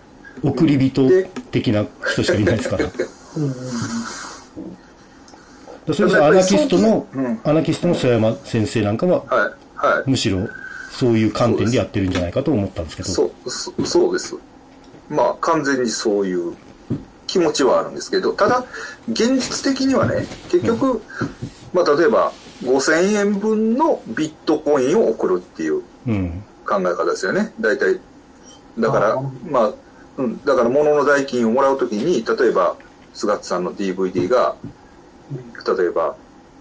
送り人的な人しかいないですから。だかうんそれこそアナキストのうん、アナキストの曽山先生なんかは、はい、はい。むしろそういう観点でやってるんじゃないかと思ったんですけど。そう、そそうです。まあ、完全にそういう気持ちはあるんですけど、ただ、現実的にはね、結局、まあ、例えば、5000円分のビットコインを送るっていううん。考え方ですよね。大体。だからあ、まあ、うん、だから物の代金をもらうときに、例えば、菅津さんの DVD が、例えば、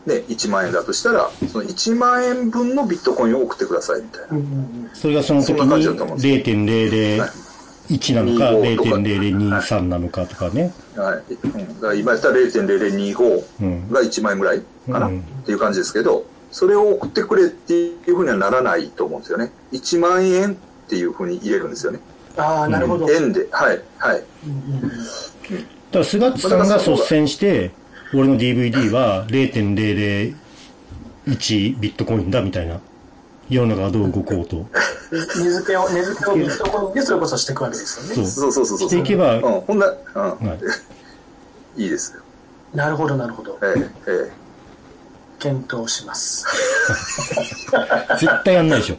ね、1万円だとしたら、その1万円分のビットコインを送ってくださいみたいな。それがその時にそんな感じだと思うんです0.00はい1なのか25とか。0.0023なのかとかね。はい。うん、だから今やったら0.0025が1万円ぐらいかな、うん。っていう感じですけど、それを送ってくれっていうふうにはならないと思うんですよね。1万円っていうふうに入れるんですよね。ああ、なるほど。円で。はい。はい。うんうんうんだから菅津さんが率先して、俺の DVD は0.001ビットコインだみたいな。世の中がどう動こうと。値付けを、値付けをビットコインでそれこそしていくわけですよね。そう。そうそうそうそう。していけばうん、ほんな、うん、はい <laughs> いいですよ。なるほど、なるほど。ええ、え検討します。<laughs> 絶対やんないでしょ。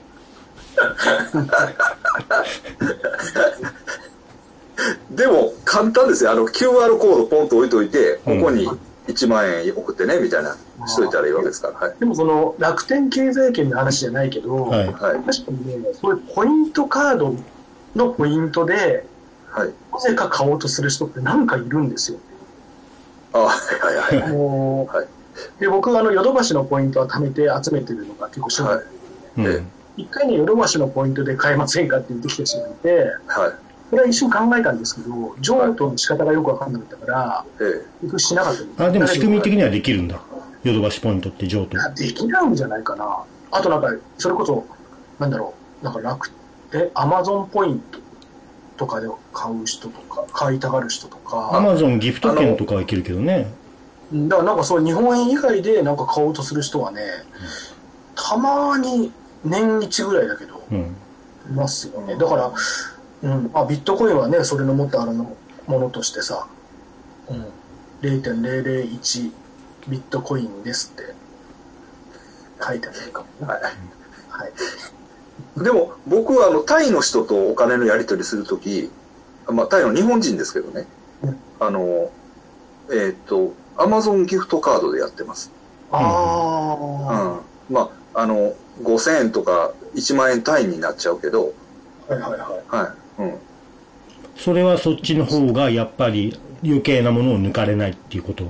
え。でも、簡単ですよ。あの、QR コードポンと置いといて、ここに1万円送ってね、みたいな、しといたらいいわけですから。はい。でもその楽天経済圏の話じゃないけど、はいはい。確かにね、そういうポイントカードのポイントで、はい。なぜか買おうとする人ってなんかいるんですよ。あ、はいはいはい。もはい。うで僕があのヨドバシのポイントを貯めて集めてるのが結構趣味はいで、うん。え一回ね、ヨドバシのポイントで買えませんかって言ってきた人がいて、はい。これは一瞬考えたんですけど、譲渡の仕方がよくわかんなかったから、ええ。しなかったんですあ、でも仕組み的ににはできるんだ。ヨドバシポイントって譲渡。できないんじゃないかな。あとなんか、それこそ、なんだろう、なんか楽、え、アマゾンポイントとかで買う人とか、買いたがる人とか、アマゾンギフト券とかはいけるけどね。うんだからなんかそう、日本円以外でなんか買おうとする人はね、たまに年一ぐらいだけど、うん。いますよね。だから、うん、まあ、ビットコインはね、それのもっとあるのものとしてさ、うん、0.001ビットコインですって書いてあるかもな。はい。はい。でも、僕はあの、タイの人とお金のやり取りするとき、まあ、タイの日本人ですけどね、うんあの、えっ、と、アマゾンギフトカードでやってます。あうあ、ん。まあ、あの、5000円とか1万円単位になっちゃうけど、はいはいはい。はい。うん。それはそっちの方がやっぱり余計なものを抜かれないっていうこと？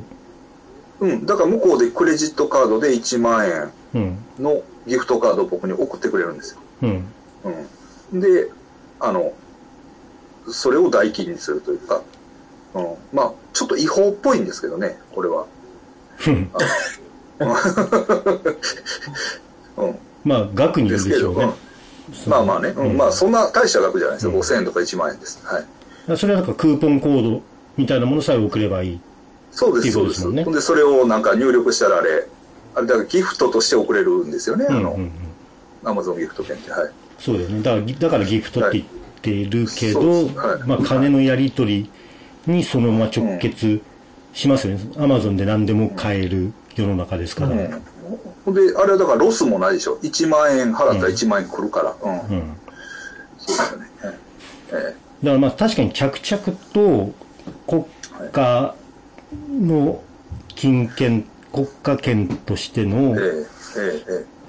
うん。だから向こうでクレジットカードで1万円うん。のギフトカードを僕に送ってくれるんですよ。うん。うん。で、あの、それを代金にするというか、うん。まあ、ちょっと違法っぽいんですけどね、これは。うん <laughs> うん。まあ、額によですけど、るでしょうね。うん、まあまあね、うんまあそんな大した額じゃないですよ。うん5000円とか1万円です。はい。それはなんかクーポンコードみたいなものさえ送ればいい。そうです、っていうそうです。ねほんで、それをなんか入力したらあれ、あれだからギフトとして送れるんですよね、あの、うんうんうん。アマゾンギフト券って。はい。そうだよね。だから、だからギフトって言ってるけど、はいまあ、金のやり取りにそのまま直結しますよね。アマゾンで何でも買える世の中ですから。うん。ほんで、あれはだからロスもないでしょ。1万円払ったら1万円来るから。うん。うん。そうですよね。ええだからまあ確かに着々と国家の金券、国家圏としての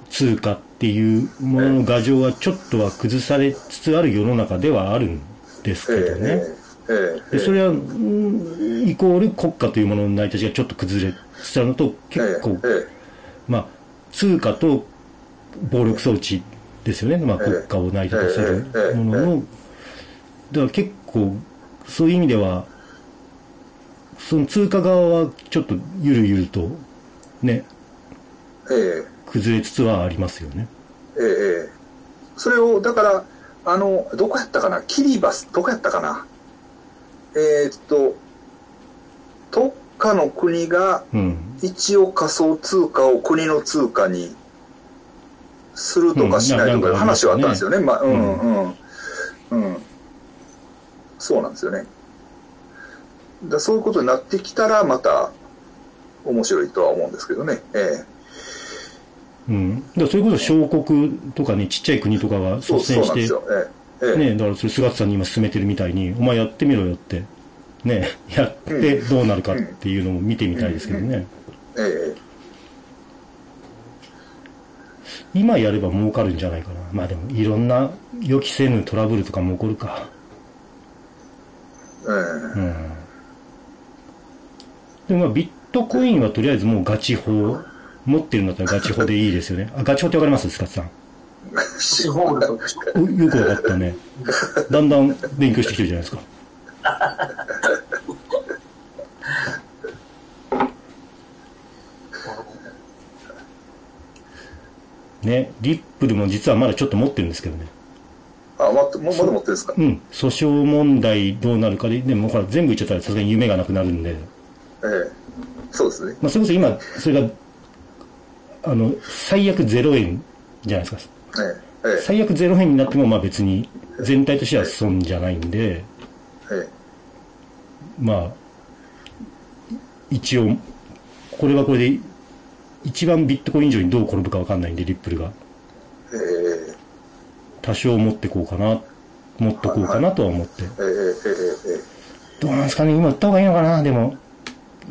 通貨っていうものの牙城はちょっとは崩されつつある世の中ではあるんですえけどね。えええでそれは、うんイコール国家というものの成り立ちがちょっと崩れつつあるのと、結構、ええまあ、通貨と暴力装置ですよね。まあ、ええ。国家を成り立たせるええものの、だから結構、そういう意味では、その通貨側はちょっとゆるゆると、ね、ええ。崩れつつはありますよね。ええええ。それを、だから、あの、どこやったかな？キリバス、どこやったかな？えーっと、かの国がうん。一応仮想通貨を国の通貨にするとかしないとかいう話はあったんですよね。まあ、うんうん。うん。そうなんですよね。だそういうことになってきたらまた面白いとは思うんですけどね。えうん。だそれこそ小国とかね、ちっちゃい国とかがえそう率先してそうなんです、よ。ええええね、だからそれ菅田さんに今進めてるみたいに、お前やってみろよって、ね、やってどうなるかっていうのも見てみたいですけどね。ええ今やれば儲かるんじゃないかな。まあでも、いろんな予期せぬトラブルとかも起こるか。ええうん。でもまあビットコインはとりあえずもうガチ法、持ってるんだったらガチ法でいいですよね。あ、ガチ法ってわかります？菅田さん。シホールドでしょ。およくわかったね。だんだん勉強してきてるじゃないですか。ね、リップルも実はまだちょっと持ってるんですけどね。あ、ま、もまだ持ってるんですか？うん、訴訟問題どうなるかで、でもほら全部言っちゃったらさすがに夢がなくなるんで、ええ。そうですね。まあ、それこそ今、それが、あの、最悪0円じゃないですか。ええ。ええ。最悪0円になっても、まあ別に全体としては損じゃないんで、えまあ、一応、これはこれで、一番ビットコイン以上にどう転ぶかわかんないんで、リップルが。え。え多少持ってこうかな、持っとこうかなとは思って。どうなんですかね今売った方がいいのかなでも、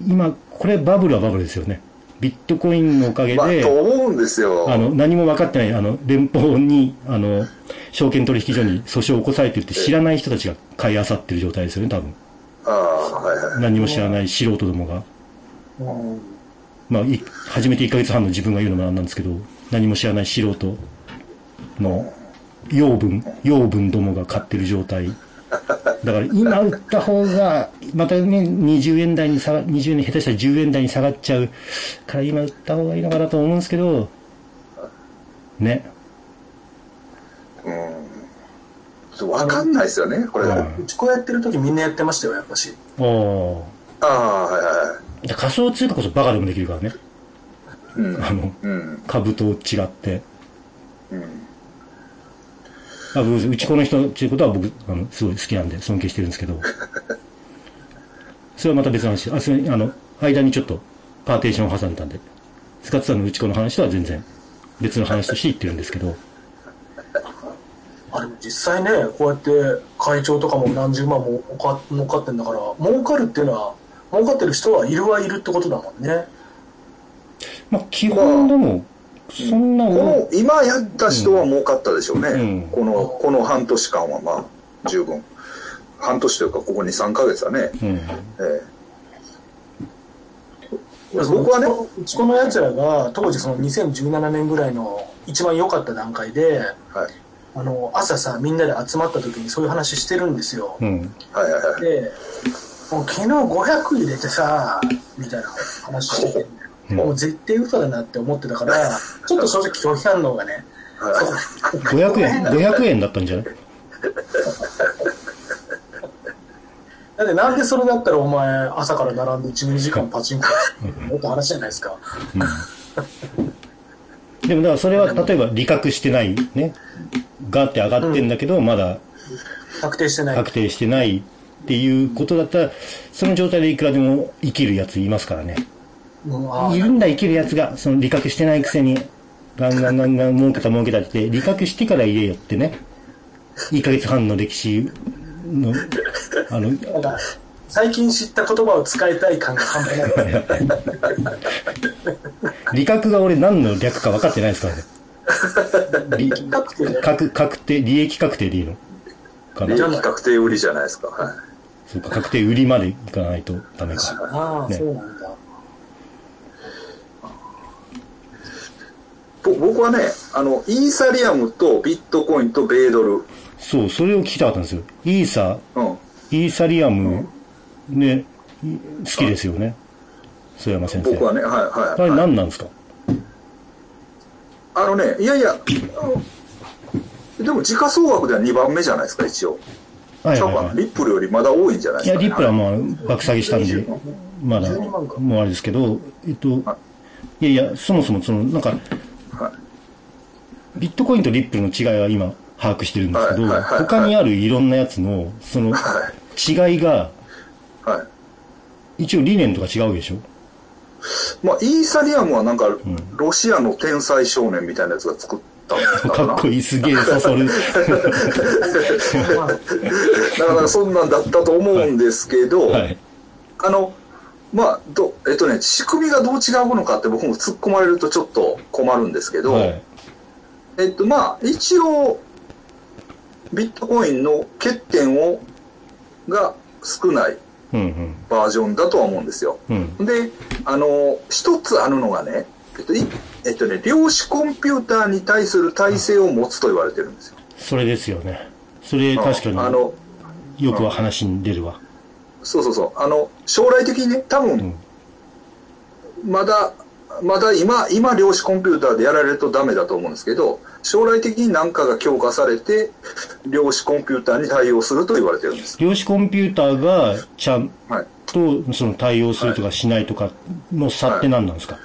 今、これバブルはバブルですよね。ビットコインのおかげえ。まあ、で、と思うんですよ。あの、何も分かってない、あの、連邦に、あの、証券取引所に訴訟を起こされてるって知らない人たちが買い漁ってる状態ですよね、多分。ああ、はいはい。何も知らない素人どもが。うんまあ、い初めて1ヶ月半の自分が言うのもなんなんですけど、何も知らない素人の養分、養分どもが買ってる状態。だから今売った方が、またね、20円台に下が、20円下手したら10円台に下がっちゃうから今売った方がいいのかなと思うんですけど、ね。ちょっとわかんないですよね、これ。うんあうちこうやってる時みんなやってましたよ、やっぱし。おあ、はいはー仮想通貨こそバカでもできるからね。いはい。うん。あの、うん。株と違って。うん。あ僕うちこの人っていうことは僕、あの、すごい好きなんで尊敬してるんですけど、<laughs> それはまた別の話。あ、それ、あの、間にちょっとパーテーションを挟んだんで、スカッツさんのうちこの話とは全然別の話として言ってるんですけど、あでも実際ね、こうやって会長とかも何十万も儲かってんだから、儲かるっていうのは、儲かってる人はいるはいるってことだもんね。まあ基本でも、そんなこの、今やった人は儲かったでしょうね。うんこの、この半年間はまあ、十分。半年というか、ここ2、3ヶ月はね。うん。ええ僕はね、うちこのやつらが当時その2017年ぐらいの一番良かった段階で、はい。あの、朝さ、みんなで集まった時にそういう話してるんですよ。うん。はいはいはい。で、もう昨日500入れてさ、みたいな話してて、うんもう絶対嘘だなって思ってたから、ちょっと正直拒否反応がね、はい500円、500円だったんじゃない？だってなんでそれだったらお前朝から並んで1、2時間パチンコもっと話じゃないですか。でもだからそれは例えば利確してないね、ガーって上がってんだけど、まだ確定してない。確定してないっていうことだったら、その状態でいくらでも生きるやついますからね。いるんだ生きるやつが、その利確してないくせに、ガンガンガンガン儲けた儲けたって利確してから言えよってね。1ヶ月半の歴史の、あの、<laughs> 最近知った言葉を使いたい感が半端ない。利確が俺何の略か分かってないですからね。<laughs> 利確定で確、確定、利益確定でいいのか利な益確定売りじゃないですか。はい。そうか、確定売りまでいかないとダメか。ああ、ねそうなんだ。ぼ僕はね、あの、イーサリアムとビットコインと米ドル。そう、それを聞きたかったんですよ。イーサ、うん。イーサリアム、ね、好きですよね。曽山先生。僕はね、はいあはい、れはい。何なんですか？あのね、いやいや、でも時価総額では2番目じゃないですか、一応。はいはいはい。リップルよりまだ多いんじゃないいや、ですか、ね。リップはまあ、爆下げしたんで、まだ、12万かもうあれですけど、えっとは、いやいや、そもそもその、なんか、はいビットコインとリップルの違いは今、把握してるんですけど、はいはいはいはい他にあるいろんなやつの、その、は違いが、はい。一応理念とか違うでしょ？まあ、イーサリアムはなんか、ロシアの天才少年みたいなやつが作ったんだかかな。<laughs> っこいい、すげえそそる。ま <laughs> あなかなかそんなんだったと思うんですけど、はい。あの、まあ、ど、えっとね、仕組みがどう違うのかって僕も突っ込まれるとちょっと困るんですけど、はい。えっと、まあ、一応、ビットコインの欠点を、が少ない。バージョンだとは思うんですよ。うん。で、あの、一つあるのがね、えっと、いえっとね、量子コンピューターに対する体制を持つと言われてるんですよ。それですよね。それ確かにあの、よくは話に出るわ。そうそうそう。あの、将来的にね、多分、まだ、まだ今、今量子コンピューターでやられるとダメだと思うんですけど、将来的に何かが強化されて、量子コンピューターに対応すると言われてるんです。量子コンピューターがちゃんはい。とその対応するとかしないとかの差って何なんですか？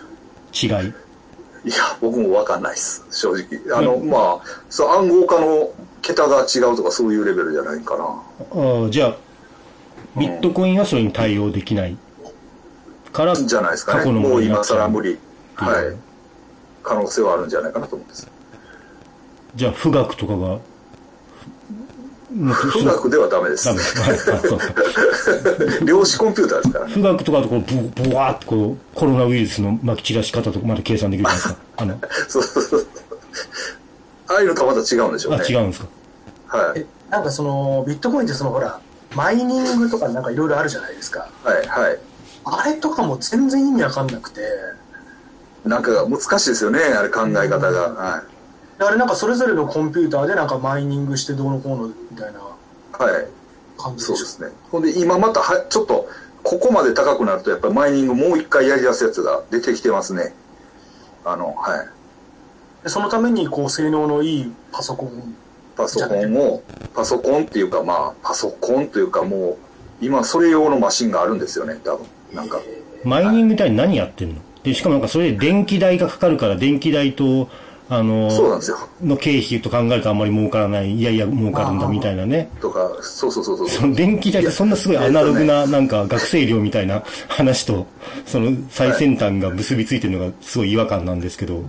違い。いや、僕もわかんないです。正直。あの、まあ、そう、暗号化の桁が違うとかそういうレベルじゃないかな。ああじゃあ、ビットコインはそれに対応できないから、じゃないですかね。過去のももう今更無理。うんはい。可能性はあるんじゃないかなと思うんです。じゃあ、富岳とかが、富岳ではダメですダ。メです。量子コンピューターですからね。富岳とかだとこう、ブブワーっとこう、コロナウイルスの撒き散らし方とかまで計算できるじゃないですか。あの、そうそうそう。ああいうのとはまた違うんでしょうあ、ね。違うんですか。はいえ。なんかそのビットコインってそのほらマイニングとかなんかいろいろあるじゃないですかはい、はい。あれとかも全然意味わかんなくてなんか難しいですよね、あれ考え方が。はあれなんかそれぞれのコンピューターでなんかマイニングしてどうのこうのみたいない。はい。感じでしょ？そうですね。ほんで、今または、ちょっと、ここまで高くなると、やっぱりマイニングもう一回やり出すやつが出てきてますね。あの、はい。でそのためにこう性能のいいパソコンパソコンを、パソコンっていうか、まあ、パソコンというか、もう、今、それ用のマシンがあるんですよね、多分。なんか。マイニングみたいに何やってんの？で、しかもなんかそれで電気代がかかるから、電気代と、あの、そうなんですよ。の経費と考えるとあんまり儲からない、いやいや儲かるんだみたいなね。とか、そうそうそうそう。その電気代ってそんなすごいアナログな、なんか学生寮みたいな話と、その最先端が結びついてるのがすごい違和感なんですけど。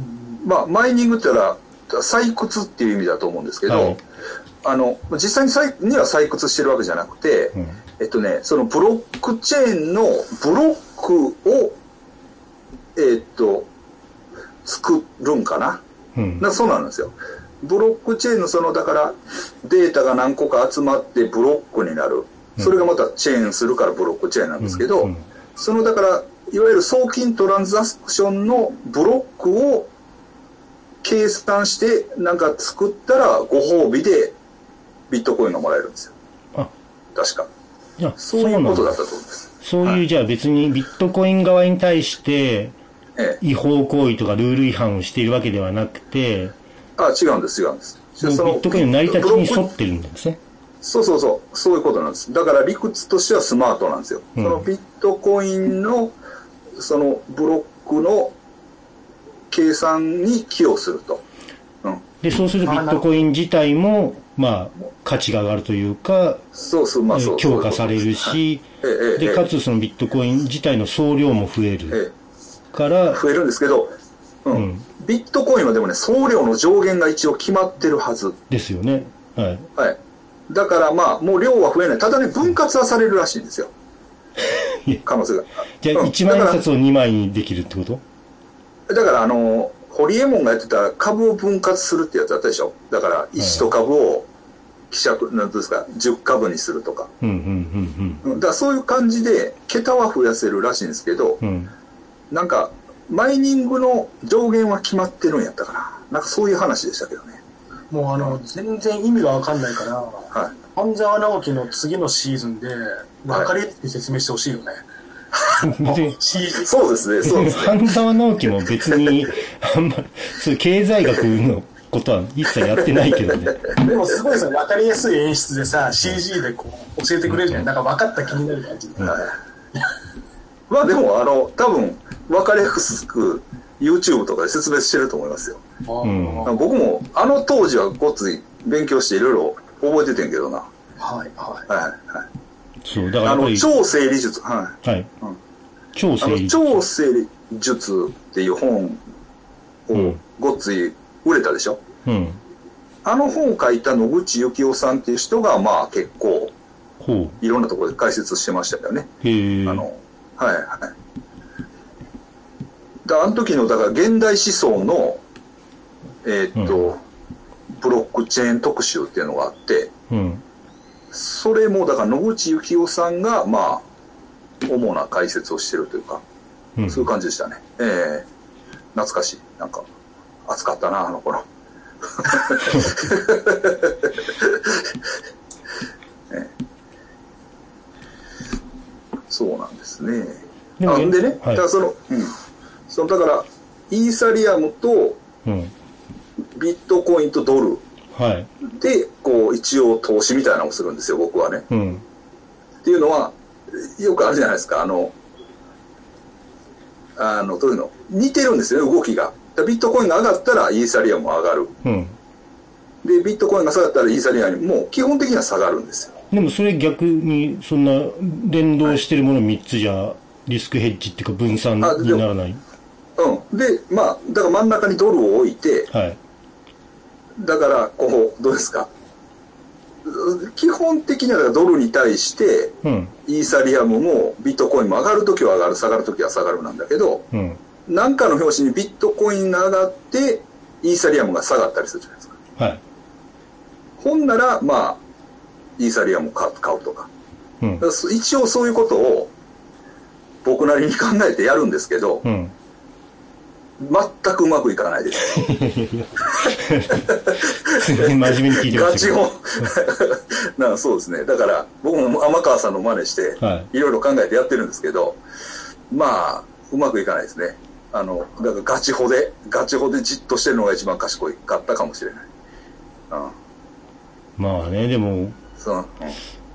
まあ、マイニングって言ったら、採掘っていう意味だと思うんですけど、はいあの、実際に採には採掘してるわけじゃなくて、うんえっとね、そのブロックチェーンのブロックを、えっと、作るんかな。うん。なそうなんですよ。ブロックチェーンのその、だから、データが何個か集まってブロックになる。それがまたチェーンするからブロックチェーンなんですけど、うんうんその、だから、いわゆる送金トランザクションのブロックを計算して、なんか作ったらご褒美でビットコインがもらえるんですよ。あ、確か。いや、そういうことだったと思うんです。そういう、じゃあ別にビットコイン側に対してええ。違法行為とかルール違反をしているわけではなくて、あ、違うんです、違うんです。そのビットコインの成り立ちに沿ってるんですね。そうそうそう、そういうことなんです。だから理屈としてはスマートなんですよ。うんそのビットコインの、そのブロックの計算に寄与すると。うん。で、そうするとビットコイン自体も、まあ、価値が上がるというか、そうそう、まあそう。強化されるそういうし、でかつそのビットコイン自体の総量も増えるえからえ、増えるんですけど、うん。うんビットコインはでもね、送料の上限が一応決まってるはず。ですよね。はい。はい。だからまあ、もう量は増えない。ただね、分割はされるらしいんですよ。可能性が。じゃあ、うん1万円札を2枚にできるってこと？だからあの、ホリエモンがやってた株を分割するってやつあったでしょだから、1株を希釈、なんていうんですか、10株にするとか。うん、うん、うんだからそういう感じで、桁は増やせるらしいんですけど、うん、うん。なんか、マイニングの上限は決まってるんやったかな。なんかそういう話でしたけどね。もうあの全然意味がわかんないからはい。半沢直樹の次のシーズンで分かりやすく説明してほしいよね、<laughs> そうですね、そうですね。<laughs> 半沢直樹も別に、あんまり、そういう経済学のことは一切やってないけどね。<laughs> でもすごいさ分かりやすい演出でさ CG でこう教えてくれるじゃんなんか分かった気になる感じで、はいまあでも、あの、多分、分かりやすく YouTube とかで説明してると思いますよ。僕も、あの当時はごっつい勉強していろいろ覚えててんけどな。ーはいはいはい、はい。そう、だからあの、超整理術、はい。はいうん。超整理。あの、超整理術っていう本をうんごっつい売れたでしょ、うん。あの本を書いた野口幸雄さんっていう人が、まあ結構、ほいろんなところで解説してましたよね。う。へえ。あの、はいはい。だあの時の、だから現代思想の、えーっと、うんブロックチェーン特集っていうのがあって、うん。それもだから野口幸雄さんが、まあ、主な解説をしてるというか、うん。そういう感じでしたね。ええ懐かしい。なんか、暑かったな、あの頃。ね <laughs> <laughs> <laughs> そうなんですね。でもあんでね、はいだからその、うん。その、だから、イーサリアムとうん。ビットコインとドルはい。で、こう、一応投資みたいなのをするんですよ、僕はね。うん。っていうのは、よくあるじゃないですか、あの、あの、どういうの？似てるんですよね、動きが。ビットコインが上がったらイーサリアムも上がる。うん。で、ビットコインが下がったらイーサリアムも基本的には下がるんですよ。でもそれ逆に、そんな連動してるもの3つじゃ、リスクヘッジっていうか分散にならない？うん。で、まあ、だから真ん中にドルを置いて、はい。だから、こう、どうですか？基本的にはドルに対して、うん。イーサリアムもビットコインも上がるときは上がる、下がるときは下がるなんだけど、うん。なんかの表紙にビットコインが上がって、イーサリアムが下がったりするじゃないですか。はい。ほんなら、まあ、イーサリアムを買う買うとか。うん一応そういうことを僕なりに考えてやるんですけど、うん。全くうまくいかないです。すごい真面目に聞いてまガチしたけど。本。<laughs> なそうですね。だから、僕も天川さんの真似して、はいいろいろ考えてやってるんですけど、まあ、うまくいかないですね。あの、だからガチホで、ガチホでじっとしてるのが一番賢いかったかもしれない。うん。まあね、でも、その、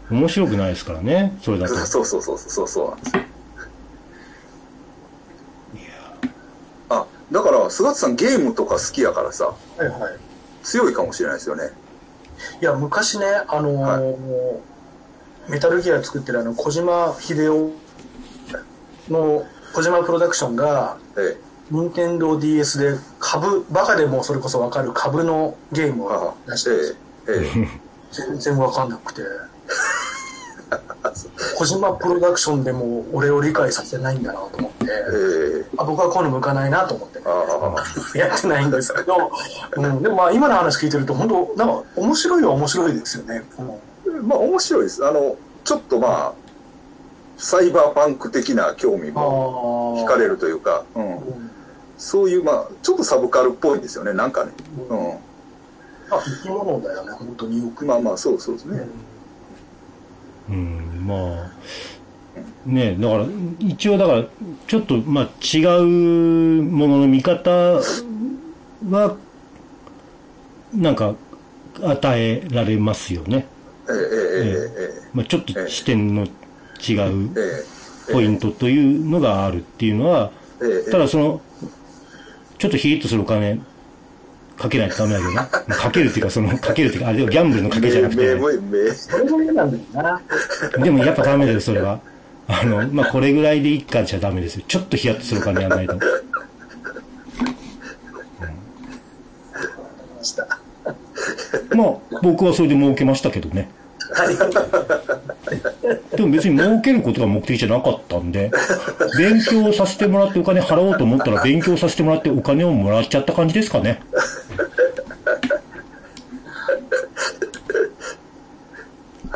面白くないですからね、それだと。<laughs> そうそうそうそうそうなんですよ。あ、だから、菅田さんゲームとか好きやからさ、はいはい。強いかもしれないですよね。いや、昔ね、あのーメタルギア作ってるあの、小島秀夫の小島プロダクションが、え任天堂 d s で株、バカでもそれこそわかる株のゲームをは出してるんですよ。ええ。ええ。<laughs> 全然わかんなくて。小島プロダクションでも俺を理解させないんだなと思って、ええ。あ僕はこういうの向かないなと思って。やってないんですけど、うん、でもまあ今の話聞いてると本当なんか面白いは面白いですよね。うんまあ面白いです。あの、ちょっとまあ、サイバーパンク的な興味もあ惹かれるというか、うん、うんそういう、まあ、ちょっとサブカルっぽいんですよね、なんかね。うあ生き物だよね、本当によく。ん。まあまあ、そうそうですね。うん、まあ、ねだから、一応だから、ちょっと、まあ、違うものの見方は、なんか、与えられますよね。えええええまあ、ちょっと視点の違うポイントというのがあるっていうのは、ただその、ちょっとヒリッとするお金、かけないとダメだけどな。ま <laughs> あかけるっていうか、その、かけるっていうか、あれはギャンブルのかけじゃなくて、名名名それも嫌なんだよな。でもやっぱダメだよ、それは。あの、まあ、これぐらいでいいかじゃダメですよ。ちょっとヒヤッとするお金やらないと。した。まあ、僕はそれで儲けましたけどね。でも別に儲けることが目的じゃなかったんで、勉強させてもらってお金払おうと思ったら勉強させてもらってお金をもらっちゃった感じですかね。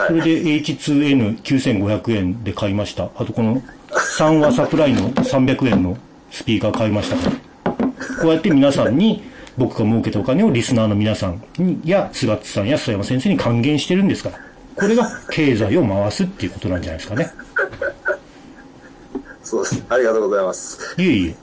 それで H2N9500 円で買いました。あとこの3話サプライの300円のスピーカー買いましたから。こうやって皆さんに僕が儲けたお金をリスナーの皆さんにや菅津さんや須山先生に還元してるんですから。これが経済を回すっていうことなんじゃないですかね。そうです。ありがとうございます。いえいえ。